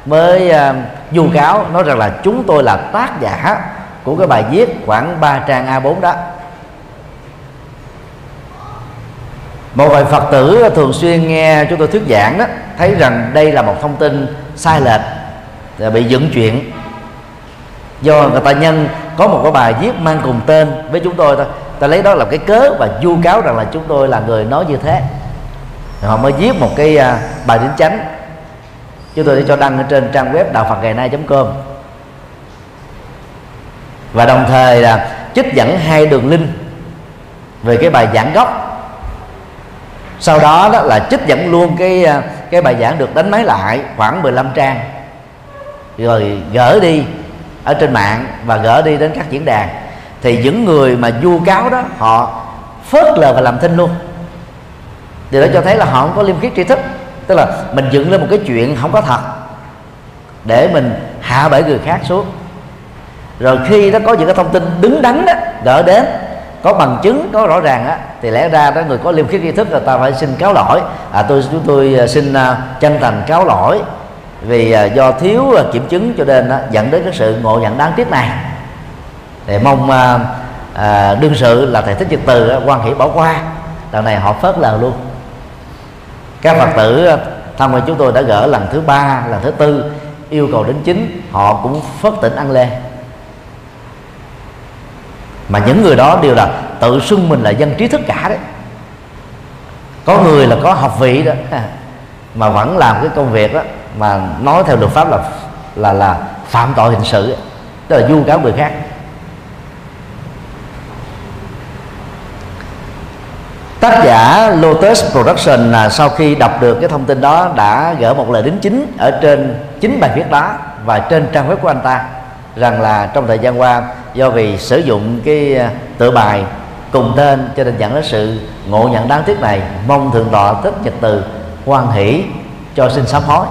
mới ờ, uh, du cáo nói rằng là chúng tôi là tác giả của cái bài viết khoảng 3 trang A4 đó. Một vài Phật tử thường xuyên nghe chúng tôi thuyết giảng đó thấy rằng đây là một thông tin sai lệch bị dựng chuyện. Do người ta nhân có một cái bài viết mang cùng tên với chúng tôi thôi. Ta lấy đó làm cái cớ và vu cáo rằng là chúng tôi là người nói như thế. Họ mới viết một cái à, bài đính chánh. Chúng tôi đã cho đăng ở trên trang web đạo phật ngày nay com. Và đồng thời là trích dẫn hai đường link về cái bài giảng gốc. Sau đó đó là trích dẫn luôn cái à, cái bài giảng được đánh máy lại khoảng 15 trang. Rồi gỡ đi ở trên mạng và gỡ đi đến các diễn đàn, thì những người mà vu cáo đó, họ phớt lờ và làm thinh luôn. Điều đó cho thấy là họ không có liêm khiết tri thức, tức là mình dựng lên một cái chuyện không có thật, để mình hạ bẫy người khác xuống. Rồi khi nó có những cái thông tin đứng đắn đó, gỡ đến, có bằng chứng, có rõ ràng á, thì lẽ ra đó người có liêm khiết tri thức là ta phải xin cáo lỗi. À tôi, chúng tôi à, xin à, chân thành cáo lỗi vì à, do thiếu à, kiểm chứng cho nên à, dẫn đến cái sự ngộ nhận đáng tiếc này. Thì mong đương sự là thầy thích nhật từ quan hỷ bỏ qua. Lần này họ phớt lờ luôn. Các phật tử tham quan chúng tôi đã gỡ lần thứ ba, lần thứ tư, yêu cầu đến chính, họ cũng phớt tỉnh ăn lê. Mà những người đó đều là tự xưng mình là dân trí thức cả đấy. Có người là có học vị đó, mà vẫn làm cái công việc đó mà nói theo luật pháp là là là phạm tội hình sự, tức là vu cáo người khác. Tác giả Lotus Production là sau khi đọc được cái thông tin đó đã gỡ một lời đính chính ở trên chính bài viết đó và trên trang web của anh ta, rằng là trong thời gian qua, do vì sử dụng cái à, tựa tự bài cùng tên cho nên dẫn đến sự ngộ nhận đáng tiếc này, mong thượng tọa thích nhật từ quan hỷ cho xin sám hối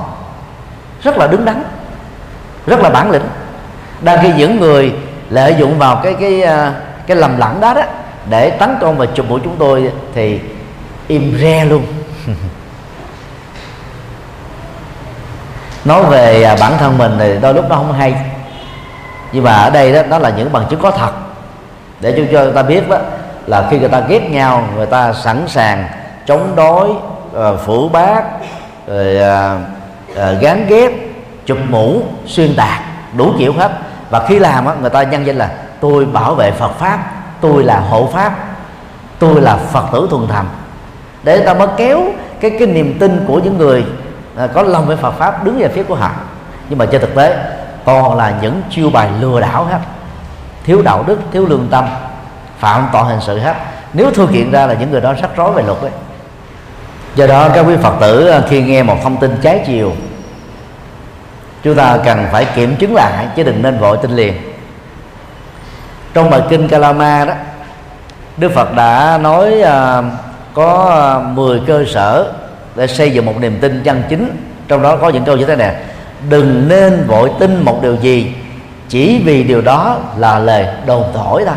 rất là đứng đắn rất là bản lĩnh. Đang khi những người lợi dụng vào cái cái à, cái lầm lẫn đó đó để tấn công và chụp mũi chúng tôi thì im re luôn. Nói về à, bản thân mình thì đôi lúc nó không hay. Nhưng mà ở đây đó nó là những bằng chứng có thật. Để cho cho người ta biết đó là khi người ta ghét nhau người ta sẵn sàng chống đối ờ, uh, phủ bác rồi uh, uh, gán ghép chụp mũ xuyên tạc đủ kiểu hết. Và khi làm á, người ta nhân danh là tôi bảo vệ Phật pháp tôi là hộ pháp tôi là Phật tử thuần thành. Để người ta mới kéo cái cái niềm tin của những người uh, có lòng với Phật pháp đứng về phía của họ. Nhưng mà trên thực tế toàn là những chiêu bài lừa đảo hết. Thiếu đạo đức thiếu lương tâm phạm tội hình sự hết. Nếu thư kiện ra là những người đó rắc rối về luật đấy do đó các quý phật tử ờ, khi nghe một thông tin trái chiều chúng ta cần phải kiểm chứng lại chứ đừng nên vội tin liền. Trong bài kinh Kalama đó Đức Phật đã nói uh, có ờ, 10 cơ sở để xây dựng một niềm tin chân chính. Trong đó có những câu như thế này đừng nên vội tin một điều gì chỉ vì điều đó là lời đồn thổi thôi.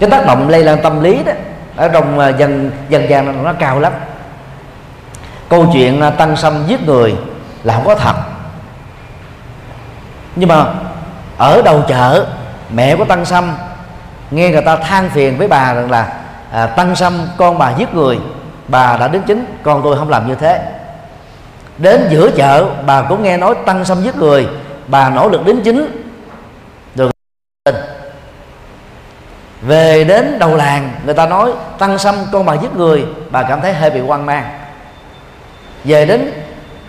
Cái tác động lây lan tâm lý đó ở trong à, dân dân gian nó cao lắm. Câu chuyện à, tăng sâm giết người là không có thật. Nhưng mà ở đầu chợ mẹ của tăng sâm nghe người ta than phiền với bà rằng là à, tăng sâm con bà giết người bà đã đến chính con tôi không làm như thế. Đến giữa chợ bà cũng nghe nói tăng sâm giết người bà nỗ lực đến chính. Được về đến đầu làng, người ta nói, tăng sâm con bà giết người. Bà cảm thấy hơi bị hoang mang. Về đến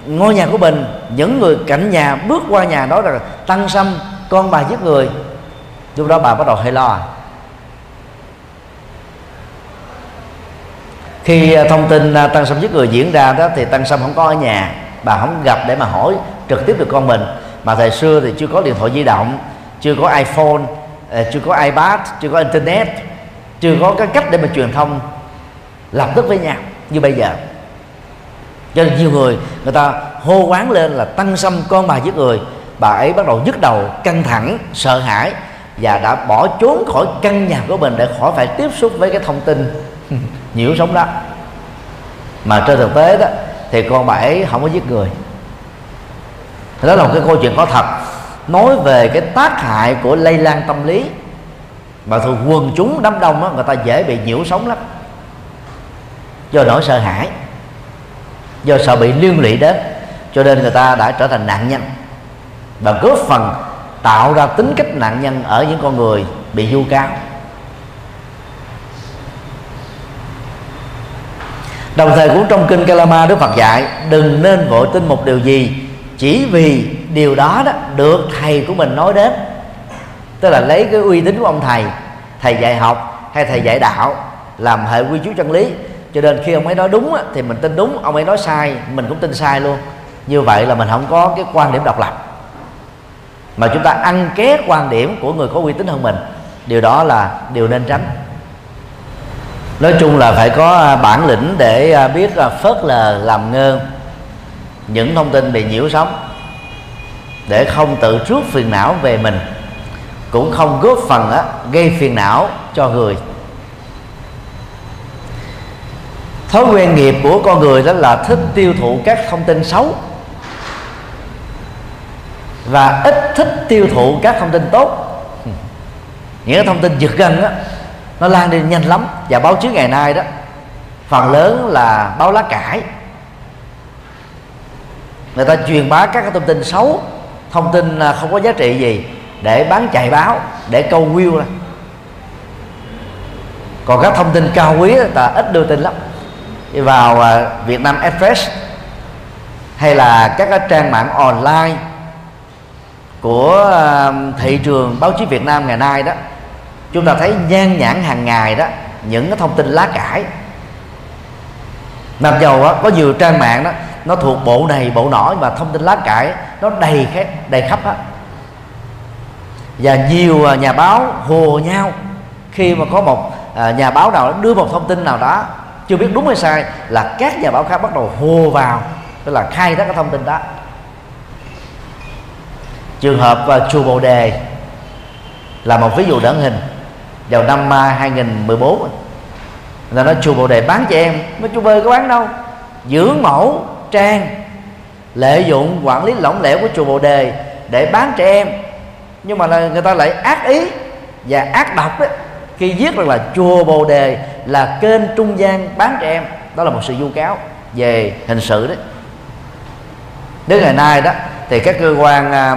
ngôi nhà của mình, những người cạnh nhà bước qua nhà nói rằng tăng sâm con bà giết người. Lúc đó bà bắt đầu hơi lo. Khi à, thông tin à, tăng sâm giết người diễn ra đó, thì tăng sâm không có ở nhà. Bà không gặp để mà hỏi trực tiếp được con mình. Mà thời xưa thì chưa có điện thoại di động, chưa có iphone Ờ, chưa có ipad, chưa có internet, chưa có cái cách để mà truyền thông lập tức với nhau như bây giờ. Cho nên nhiều người người ta hô quán lên là tăng xâm con bà giết người. Bà ấy bắt đầu nhức đầu, căng thẳng, sợ hãi và đã bỏ trốn khỏi căn nhà của mình để khỏi phải tiếp xúc với cái thông tin nhiễu sống đó. Mà trên thực tế đó, thì con bà ấy không có giết người. Đó là một cái câu chuyện có thật nói về cái tác hại của lây lan tâm lý. Mà thường quần chúng đám đông đó, người ta dễ bị nhiễu sống lắm. Do nỗi sợ hãi do sợ bị liên lụy đến cho nên người ta đã trở thành nạn nhân. Và góp phần tạo ra tính cách nạn nhân ở những con người bị du cáo. Đồng thời cũng trong kinh Kalama Đức Phật dạy đừng nên vội tin một điều gì chỉ vì điều đó đó được thầy của mình nói đến. Tức là lấy cái uy tín của ông thầy thầy dạy học hay thầy dạy đạo, làm hệ quy chiếu chân lý. Cho nên khi ông ấy nói đúng thì mình tin đúng, ông ấy nói sai, mình cũng tin sai luôn. Như vậy là mình không có cái quan điểm độc lập. Mà chúng ta ăn ké quan điểm của người có uy tín hơn mình. Điều đó là điều nên tránh. Nói chung là phải có à, bản lĩnh để à, biết à, phớt lờ, làm ngơ. Những thông tin bị nhiễu sóng để không tự rước phiền não về mình cũng không góp phần á, gây phiền não cho người. Thói quen nghiệp của con người đó là thích tiêu thụ các thông tin xấu và ít thích tiêu thụ các thông tin tốt. Những thông tin giật gân á nó lan đi nhanh lắm và báo chí ngày nay đó phần lớn là báo lá cải. Người ta truyền bá các thông tin xấu thông tin không có giá trị gì để bán chạy báo để câu view này còn các thông tin cao quý ta ít đưa tin lắm. Đi vào à, uh, Việt Nam Express hay là các cái trang mạng online của à, thị trường báo chí Việt Nam ngày nay đó chúng ta thấy nhan nhãn hàng ngày đó những cái thông tin lá cải. Mặc dầu đó, có nhiều trang mạng đó nó thuộc bộ này bộ nọ mà thông tin lá cải nó đầy đầy khắp á. Và nhiều à, nhà báo hồ nhau. Khi mà có một à, nhà báo nào đưa một thông tin nào đó chưa biết đúng hay sai là các nhà báo khác bắt đầu hô vào tức là khai thác cái thông tin đó. Trường hợp uh, chùa Bồ Đề là một ví dụ điển hình vào năm 2014 à, người ta nói chùa bồ đề bán cho em. Mấy chùa bơi có bán đâu? Dưỡng mẫu trang lợi dụng quản lý lỏng lẻo của chùa bồ đề để bán trẻ em. Nhưng mà là người ta lại ác ý và ác độc ấy, khi viết rằng là chùa bồ đề là kênh trung gian bán trẻ em đó là một sự vu cáo về hình sự đấy đến ngày nay đó thì các cơ quan à,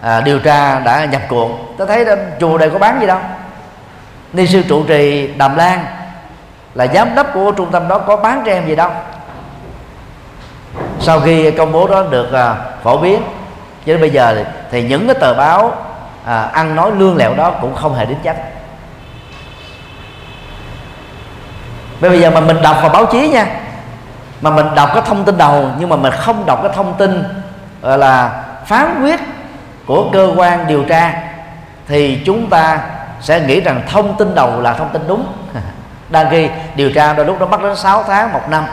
à, điều tra đã nhập cuộc tôi thấy đó, chùa đây có bán gì đâu. Ni sư trụ trì đàm lan là giám đốc của trung tâm đó có bán trẻ em gì đâu sau khi công bố đó được à, phổ biến cho đến bây giờ thì, thì những cái tờ báo à, ăn nói lương lẹo đó cũng không hề đến chánh. Bây giờ mà mình đọc vào báo chí nha mà mình đọc cái thông tin đầu nhưng mà mình không đọc cái thông tin gọi là phán quyết của cơ quan điều tra thì chúng ta sẽ nghĩ rằng thông tin đầu là thông tin đúng. Đang khi điều tra đôi lúc nó mất đến 6 tháng một năm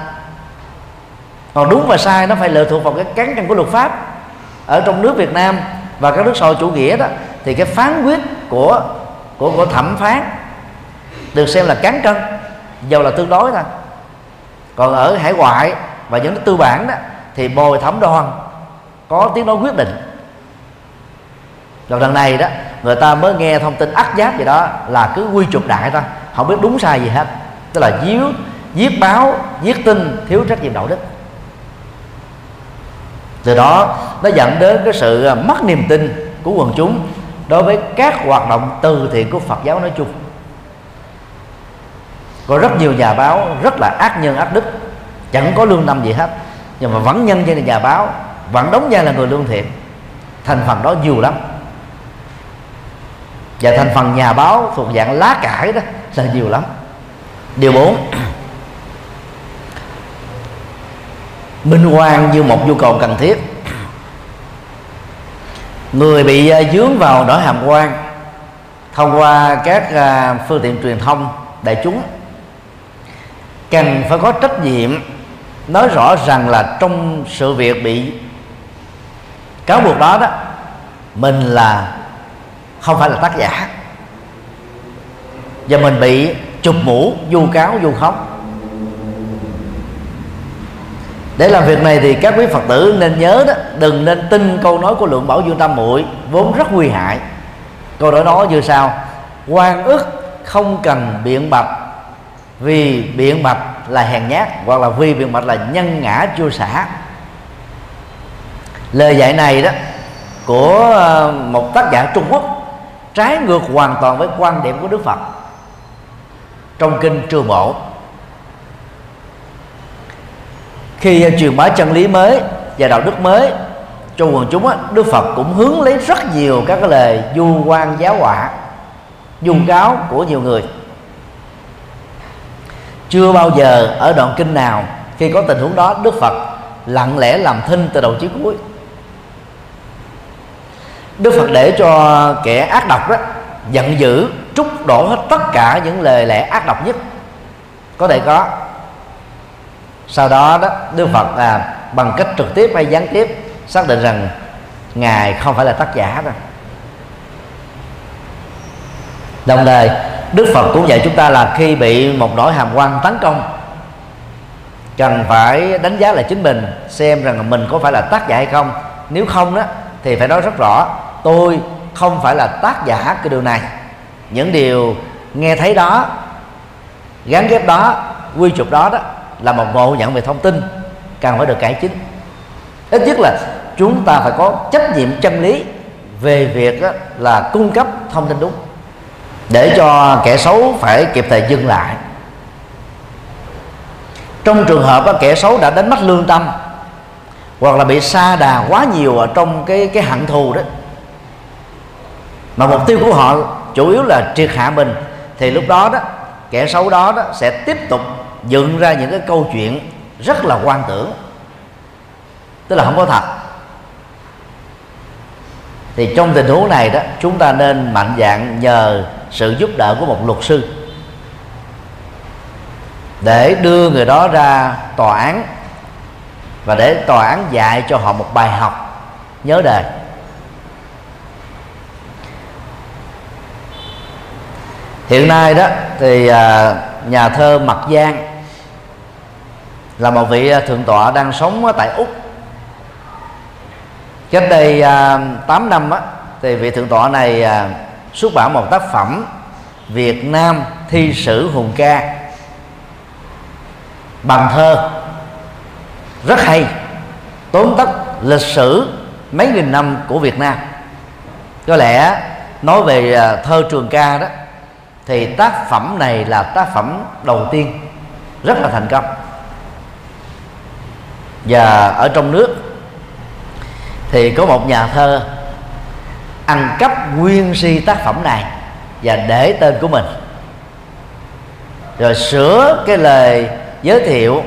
còn đúng và sai nó phải lệ thuộc vào cái cán cân của luật pháp. Ở trong nước Việt Nam và các nước xã hội chủ nghĩa đó, thì cái phán quyết của của của thẩm phán được xem là cán cân, dầu là tương đối thôi. Còn ở hải ngoại và những tư bản đó, thì bồi thẩm đoàn có tiếng nói quyết định. Rồi lần này đó, người ta mới nghe thông tin ắt giáp gì đó là cứ quy chụp đại thôi, không biết đúng sai gì hết. Tức là giết giết báo giết tin thiếu trách nhiệm đạo đức từ đó, nó dẫn đến cái sự à, mất niềm tin của quần chúng đối với các hoạt động từ thiện của Phật giáo nói chung. Có rất nhiều nhà báo rất là ác nhân, ác đức, chẳng có lương tâm gì hết, nhưng mà vẫn nhân danh là nhà báo, vẫn đóng vai là người lương thiện. Thành phần đó nhiều lắm. Và thành phần nhà báo thuộc dạng lá cải đó là nhiều lắm. Điều 4 minh quan như một nhu cầu cần thiết. Người bị à, dướng vào nỗi hàm quan thông qua các à, phương tiện truyền thông đại chúng cần phải có trách nhiệm nói rõ rằng là trong sự việc bị cáo buộc đó đó, mình là không phải là tác giả. Và mình bị chụp mũ, vu cáo, vu khống để làm việc này thì các quý phật tử nên nhớ đó, đừng nên tin câu nói của lượng bảo dương tam muội vốn rất nguy hại. Câu nói đó như sau, quan ức không cần biện bạch, vì biện bạch là hèn nhát, hoặc là vì biện bạch là nhân ngã chưa xả lời dạy này đó của ờ, một tác giả trung quốc trái ngược hoàn toàn với quan điểm của đức phật. Trong kinh trường bộ khi truyền bá chân lý mới và đạo đức mới cho quần chúng á, Đức Phật cũng hướng lấy rất nhiều các cái lời du quan giáo họa dung cáo của nhiều người. Chưa bao giờ ở đoạn kinh nào khi có tình huống đó Đức Phật lặng lẽ làm thinh từ đầu chí cuối. Đức Phật để cho kẻ ác độc đó giận dữ trút đổ hết tất cả những lời lẽ ác độc nhất. Có thể có sau đó đó Đức Phật à, bằng cách trực tiếp hay gián tiếp xác định rằng ngài không phải là tác giả đâu. Đồng thời Đức Phật cũng dạy chúng ta là khi bị một nỗi hàm quan tấn công cần phải đánh giá lại chính mình xem rằng mình có phải là tác giả hay không. Nếu không đó thì phải nói rất rõ tôi không phải là tác giả cái điều này. Những điều nghe thấy đó gắn ghép đó quy chụp đó đó là một ngộ nhận về thông tin cần phải được cải chính. Ít nhất là chúng ta phải có trách nhiệm chân lý về việc đó là cung cấp thông tin đúng để cho kẻ xấu phải kịp thời dừng lại. Trong trường hợp đó, kẻ xấu đã đánh mất lương tâm hoặc là bị sa đà quá nhiều ở trong cái cái hận thù đó mà mục tiêu của họ chủ yếu là triệt hạ mình thì lúc đó đó kẻ xấu đó đó sẽ tiếp tục dựng ra những cái câu chuyện rất là quan tưởng. Tức là không có thật. Thì trong tình huống này đó, chúng ta nên mạnh dạng nhờ sự giúp đỡ của một luật sư để đưa người đó ra tòa án và để tòa án dạy cho họ một bài học nhớ đời. Hiện nay đó thì à, nhà thơ mặc Giang là một vị à, thượng tọa đang sống tại úc. Cách đây à, 8 năm á, thì vị thượng tọa này à, xuất bản một tác phẩm Việt Nam thi sử hùng ca. Bằng thơ. Rất hay. Tóm tắt lịch sử mấy nghìn năm của Việt Nam. Có lẽ nói về à, thơ trường ca đó thì tác phẩm này là tác phẩm đầu tiên rất là thành công và ở trong nước thì có một nhà thơ ăn cắp nguyên si tác phẩm này và để tên của mình. Rồi sửa cái lời giới thiệu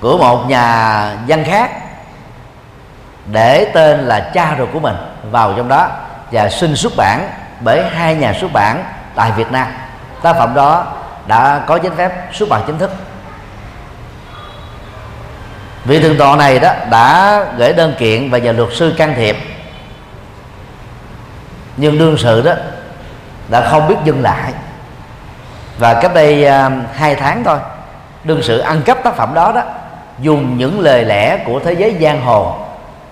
của một nhà văn khác để tên là cha ruột của mình vào trong đó và xin xuất bản bởi hai nhà xuất bản tại Việt Nam. Tác phẩm đó đã có giấy phép xuất bản chính thức vị thượng tọa này đó đã gửi đơn kiện và nhờ luật sư can thiệp. Nhưng đương sự đó đã không biết dừng lại. Và cách đây uh, hai tháng thôi đương sự ăn cắp tác phẩm đó đó dùng những lời lẽ của thế giới giang hồ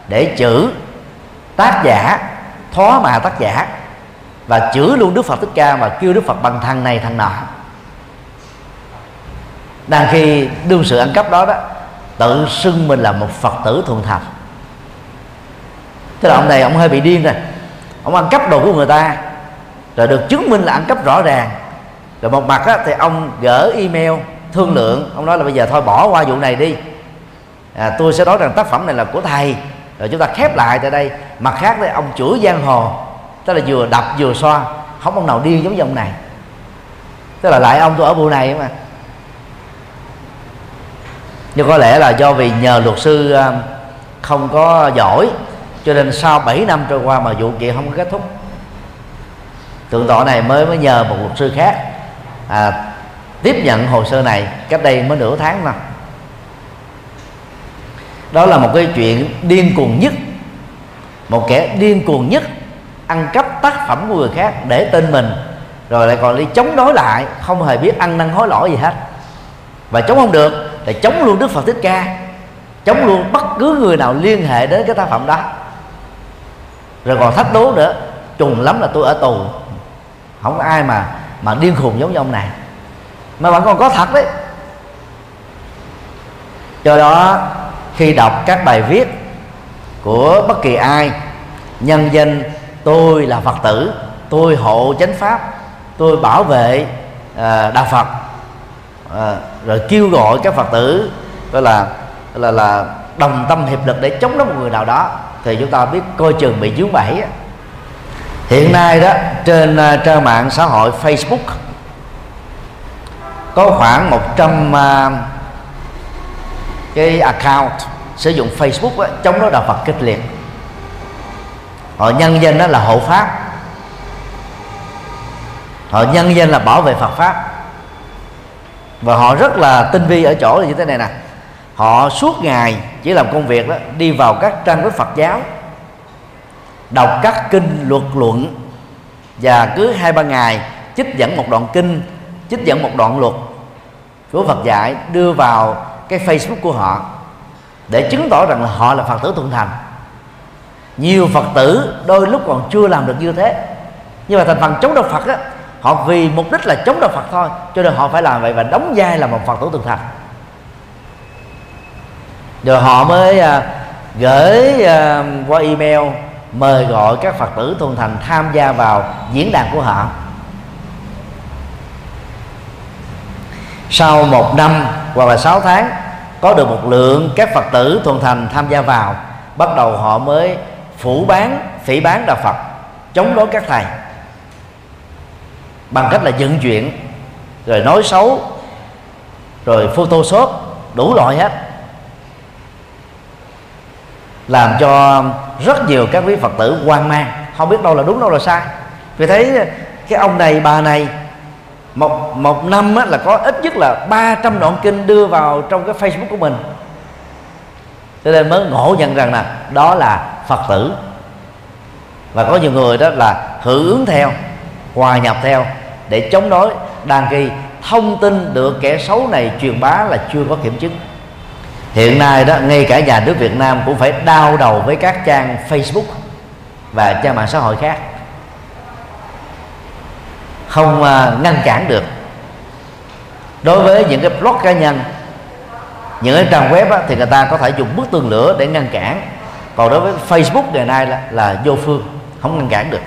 để chữ tác giả thó mà tác giả và chửi luôn Đức Phật Thích Ca và kêu Đức Phật bằng thằng này thằng nọ. Đang khi đương sự ăn cắp đó đó tự xưng mình là một Phật tử thuần thành thế là ông này ông hơi bị điên rồi. Ông ăn cắp đồ của người ta rồi được chứng minh là ăn cắp rõ ràng. Rồi một mặt á, thì ông gỡ email thương lượng ông nói là bây giờ thôi bỏ qua vụ này đi. À, tôi sẽ nói rằng tác phẩm này là của thầy rồi chúng ta khép lại tại đây. Mặt khác thì ông chửi giang hồ tức là vừa đập vừa xoa không ông nào điên giống như ông này. Tức là lại ông tôi ở vụ này mà nhưng có lẽ là do vì nhờ luật sư à, không có giỏi cho nên sau 7 năm trôi qua mà vụ kiện không có kết thúc. Tượng tọa này mới mới nhờ một luật sư khác à, tiếp nhận hồ sơ này cách đây mới nửa tháng nào. đó là một cái chuyện điên cuồng nhất một kẻ điên cuồng nhất ăn cắp tác phẩm của người khác để tên mình rồi lại còn đi chống đối lại không hề biết ăn năn hối lỗi gì hết. Và chống không được để chống luôn đức phật thích ca chống luôn bất cứ người nào liên hệ đến cái tác phẩm đó. Rồi còn thách đố nữa trùng lắm là tôi ở tù. Không có ai mà mà điên khùng giống như ông này. Mà bạn còn có thật đấy. Do đó khi đọc các bài viết của bất kỳ ai nhân danh tôi là phật tử tôi hộ chánh pháp tôi bảo vệ uh, đạo phật à, rồi kêu gọi các phật tử gọi là là là đồng tâm hiệp lực để chống đối một người nào đó thì chúng ta biết coi chừng bị dướng bẫy hiện nay đó trên uh, trang mạng xã hội Facebook có khoảng 100 uh, à, cái account sử dụng Facebook đó, chống đối đạo Phật kịch liệt. Họ nhân danh đó là hộ pháp. Họ nhân danh là bảo vệ Phật pháp và họ rất là tinh vi ở chỗ là như thế này nè. Họ suốt ngày chỉ làm công việc đó, đi vào các trang web Phật giáo, đọc các kinh luật luận, và cứ hai ba ngày trích dẫn một đoạn kinh, trích dẫn một đoạn luật của Phật dạy đưa vào cái Facebook của họ để chứng tỏ rằng là họ là Phật tử thuận thành. Nhiều Phật tử đôi lúc còn chưa làm được như thế. Nhưng mà thành phần chống đạo Phật á họ vì mục đích là chống đạo Phật thôi cho nên họ phải làm vậy và đóng vai là một Phật tử thực thành. Rồi họ mới à, gửi à, qua email mời gọi các phật tử thuần thành tham gia vào diễn đàn của họ. Sau một năm hoặc là sáu tháng có được một lượng các phật tử thuần thành tham gia vào bắt đầu họ mới phủ bán phỉ bán đạo phật chống đối các thầy bằng cách là dựng chuyện rồi nói xấu rồi photoshop đủ loại hết. Làm cho rất nhiều các quý phật tử hoang mang không biết đâu là đúng đâu là sai. Vì thấy cái ông này bà này một một năm á, là có ít nhất là 300 đoạn kinh đưa vào trong cái facebook của mình. Cho nên mới ngộ nhận rằng là đó là phật tử. Và có nhiều người đó là hưởng ứng theo hòa nhập theo để chống đối. Đang khi thông tin được kẻ xấu này truyền bá là chưa có kiểm chứng. Hiện nay đó ngay cả nhà nước Việt Nam cũng phải đau đầu với các trang Facebook và trang mạng xã hội khác. Không uh, ngăn cản được. Đối với những cái blog cá nhân những cái trang web á, thì người ta có thể dùng bức tường lửa để ngăn cản. Còn đối với Facebook ngày nay là, là vô phương không ngăn cản được.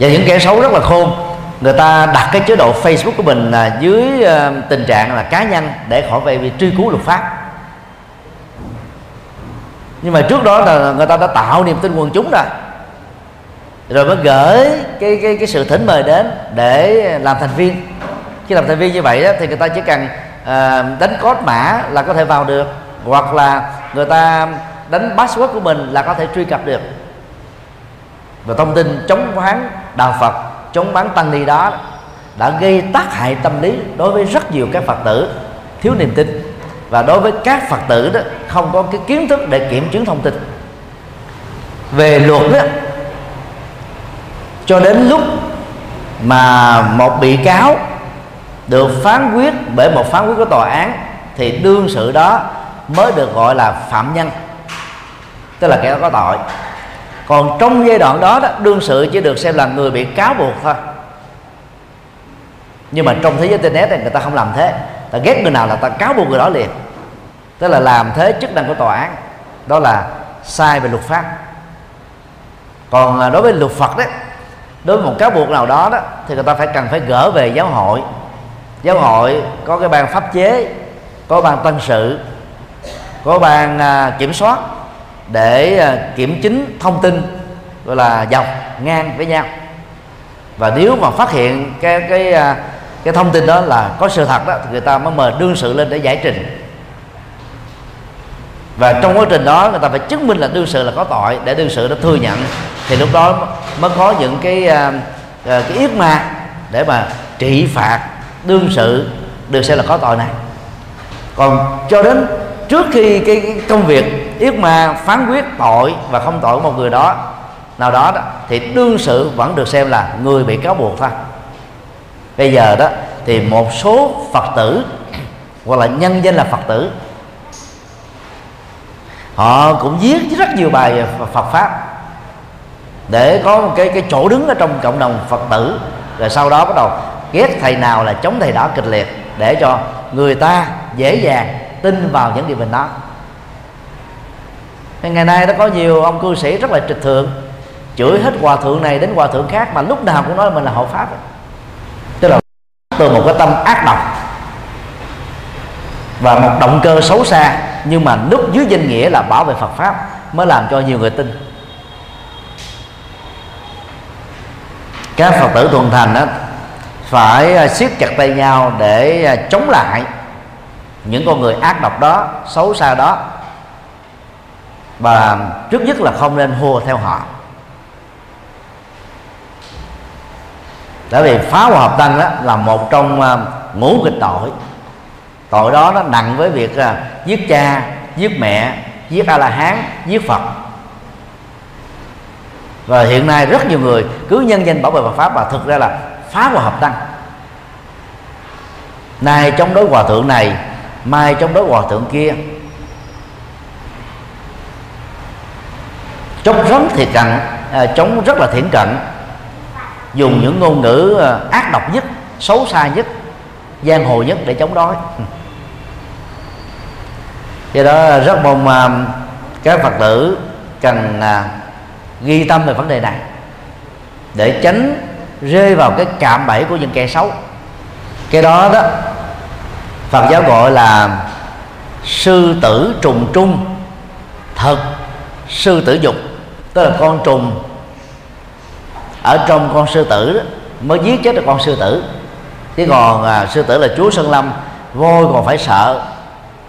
Và những kẻ xấu rất là khôn. Người ta đặt cái chế độ Facebook của mình là dưới ờ, tình trạng là cá nhân để khỏi về truy cứu luật pháp. Nhưng mà trước đó là người ta đã tạo niềm tin quần chúng rồi. Rồi mới gửi cái cái cái sự thỉnh mời đến để làm thành viên. Khi làm thành viên như vậy đó, thì người ta chỉ cần uh, đánh code mã là có thể vào được hoặc là người ta đánh password của mình là có thể truy cập được. Và thông tin chống khoán đạo Phật chống bán tăng ni đó, đã gây tác hại tâm lý đối với rất nhiều các Phật tử, thiếu niềm tin. Và đối với các Phật tử đó, không có cái kiến thức để kiểm chứng thông tin. Về luật đó, cho đến lúc mà một bị cáo được phán quyết bởi một phán quyết của tòa án, thì đương sự đó mới được gọi là phạm nhân, tức là kẻ có tội còn trong giai đoạn đó, đó đương sự chỉ được xem là người bị cáo buộc thôi. Nhưng mà trong thế giới internet này người ta không làm thế. Ta ghét người nào là ta cáo buộc người đó liền. Tức là làm thế chức năng của tòa án. Đó là sai về luật pháp. Còn à, đối với luật phật đấy đối với một cáo buộc nào đó đó thì người ta phải cần phải gỡ về giáo hội. Giáo hội có cái ban pháp chế có ban tân sự có ban à, kiểm soát để ờ, kiểm chứng thông tin, gọi là dọc, ngang với nhau. Và nếu mà phát hiện cái cái ờ, cái thông tin đó là có sự thật đó, thì người ta mới mời đương sự lên để giải trình. Và trong quá trình đó, người ta phải chứng minh là đương sự là có tội để đương sự nó thừa nhận. Thì lúc đó mới có những cái ờ, cái yết ma để mà trị phạt đương sự được xem là có tội này. Còn cho đến trước khi cái, công việc yết ma phán quyết tội và không tội của một người đó nào đó, đó thì đương sự vẫn được xem là người bị cáo buộc thôi bây giờ đó thì một số phật tử hoặc là nhân danh là phật tử họ cũng viết rất nhiều bài Phật pháp để có một cái cái chỗ đứng ở trong cộng đồng Phật tử rồi sau đó bắt đầu ghét thầy nào là chống thầy đó kịch liệt để cho người ta dễ dàng tin vào những điều mình nói. Ngày nay nó có nhiều ông cư sĩ rất là trịch thượng, chửi hết hòa thượng này đến hòa thượng khác mà lúc nào cũng nói mình là hộ pháp. Tức là từ một cái tâm ác độc và một động cơ xấu xa, nhưng mà núp dưới danh nghĩa là bảo vệ Phật pháp mới làm cho nhiều người tin. Các Phật tử thuần thành đó phải à, siết chặt tay nhau để à, chống lại những con người ác độc đó, xấu xa đó, và trước nhất là không nên hùa theo họ. Tại vì phá hòa hợp tăng đó là một trong à, ngũ kịch tội. Tội đó nó nặng với việc à, giết cha, giết mẹ, giết a la hán giết phật. Và hiện nay rất nhiều người cứ nhân danh bảo vệ Phật pháp và thực ra là phá hòa hợp tăng. Nay chống đối hòa thượng này mai chống đối hòa thượng kia. Chống rắn thì cận à, chống rất là thiển cận. Dùng những ngôn ngữ à, ác độc nhất xấu xa nhất giang hồ nhất để chống đối. Do đó rất mong à, các phật tử cần à, ghi tâm về vấn đề này để tránh rơi vào cái cạm bẫy của những kẻ xấu. Cái đó đó phật giáo gọi là sư tử trùng trung. Thật sư tử dục tức là con trùng ở trong con sư tử đó, mới giết chết được con sư tử. Chứ còn à, sư tử là chúa sơn lâm voi còn phải sợ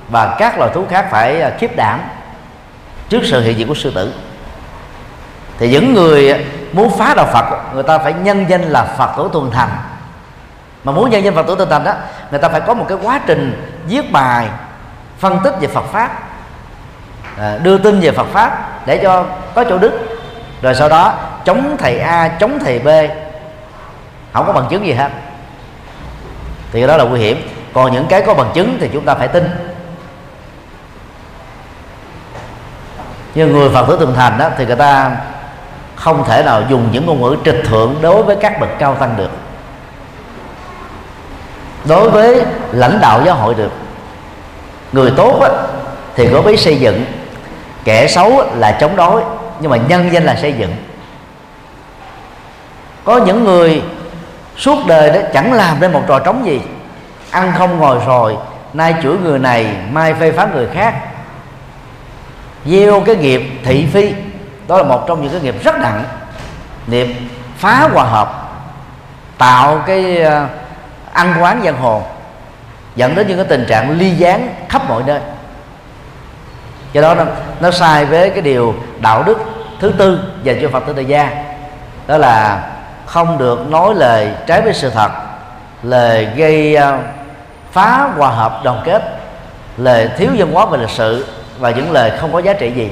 và các loài thú khác phải à, khiếp đảm trước sự hiện diện của sư tử. Thì những người muốn phá đạo Phật người ta phải nhân danh là Phật tử tuần thành mà muốn nhân danh Phật tử tinh thành đó người ta phải có một cái quá trình viết bài, phân tích về Phật pháp à, đưa tin về Phật pháp để cho có chỗ đức rồi sau đó, chống thầy A, chống thầy B, không có bằng chứng gì hết. Thì đó là nguy hiểm. Còn những cái có bằng chứng thì chúng ta phải tin. Như người phật tử từng thành đó thì người ta không thể nào dùng những ngôn ngữ trịch thượng đối với các bậc cao tăng được đối với lãnh đạo giáo hội được người tốt á, thì có biết xây dựng. Kẻ xấu là chống đối nhưng mà nhân danh là xây dựng. Có những người suốt đời đó chẳng làm nên một trò trống gì. Ăn không ngồi rồi nay chửi người này mai phê phán người khác. Gieo cái nghiệp thị phi đó là một trong những cái nghiệp rất nặng. Nghiệp phá hòa hợp tạo cái uh, ăn quán giang hồ dẫn đến những cái tình trạng ly gián khắp mọi nơi. Do đó nó, nó sai với cái điều đạo đức thứ tư dành cho phật tử Đại gia. Đó là không được nói lời trái với sự thật lời gây ờ, phá hòa hợp đoàn kết lời thiếu văn hóa về lịch sử và những lời không có giá trị gì.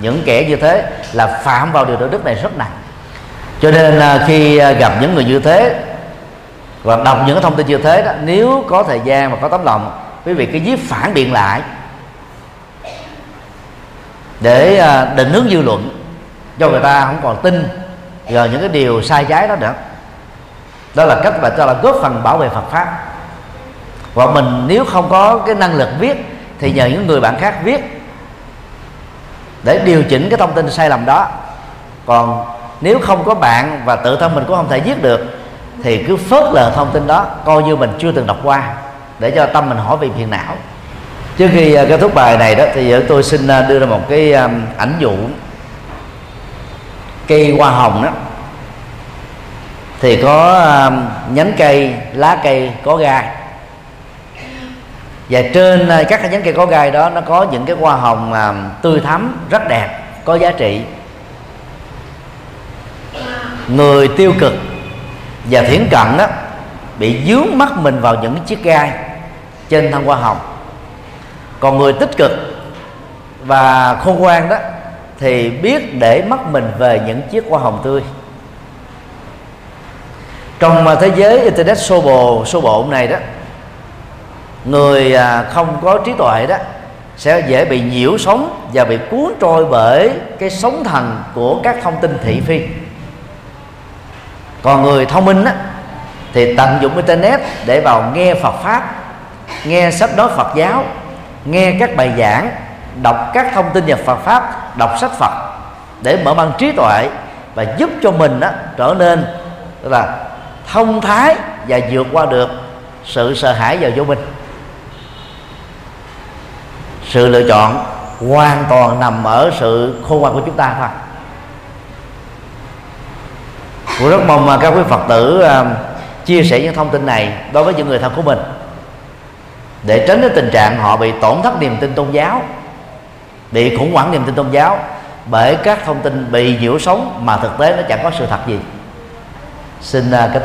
Những kẻ như thế là phạm vào điều đạo đức này rất nặng. Cho nên ờ, khi ờ, gặp những người như thế và đọc những thông tin như thế đó, nếu có thời gian và có tấm lòng, quý vị cứ viết phản biện lại. Để à, định hướng dư luận cho người ta không còn tin vào những cái điều sai trái đó nữa. Đó là cách mà cho là góp phần bảo vệ Phật pháp. Và mình nếu không có cái năng lực viết, thì nhờ những người bạn khác viết để điều chỉnh cái thông tin sai lầm đó. Còn nếu không có bạn và tự thân mình cũng không thể viết được thì cứ phớt lờ thông tin đó, coi như mình chưa từng đọc qua, để cho tâm mình hỏi về phiền não. Trước khi ờ, kết thúc bài này đó, thì tôi xin ờ, đưa ra một cái ảnh dụ. Cây hoa hồng đó, thì có nhánh cây, lá cây, có gai. Và trên ờ, các nhánh cây có gai đó, nó có những cái hoa hồng tươi thắm, rất đẹp, có giá trị. Người tiêu cực và thiển cận đó bị dướng mắt mình vào những chiếc gai trên thân hoa hồng. Còn người tích cực và khôn ngoan đó thì biết để mắt mình về những chiếc hoa hồng tươi. Trong à, thế giới internet xô bồ xô bộ này đó, người à, không có trí tuệ đó sẽ dễ bị nhiễu sống và bị cuốn trôi bởi cái sóng thần của các thông tin thị phi còn người thông minh á, thì tận dụng internet để vào nghe Phật pháp nghe sách nói Phật giáo nghe các bài giảng đọc các thông tin về Phật pháp đọc sách Phật để mở mang trí tuệ và giúp cho mình á, trở nên là thông thái và vượt qua được sự sợ hãi và vô minh. Sự lựa chọn hoàn toàn nằm ở sự khôn ngoan của chúng ta thôi cũng rất mong à, các quý Phật tử à, chia sẻ những thông tin này đối với những người thân của mình, để tránh cái tình trạng họ bị tổn thất niềm tin tôn giáo, bị khủng hoảng niềm tin tôn giáo bởi các thông tin, bị nhiễu sống mà thực tế nó chẳng có sự thật gì. Xin à, kết thúc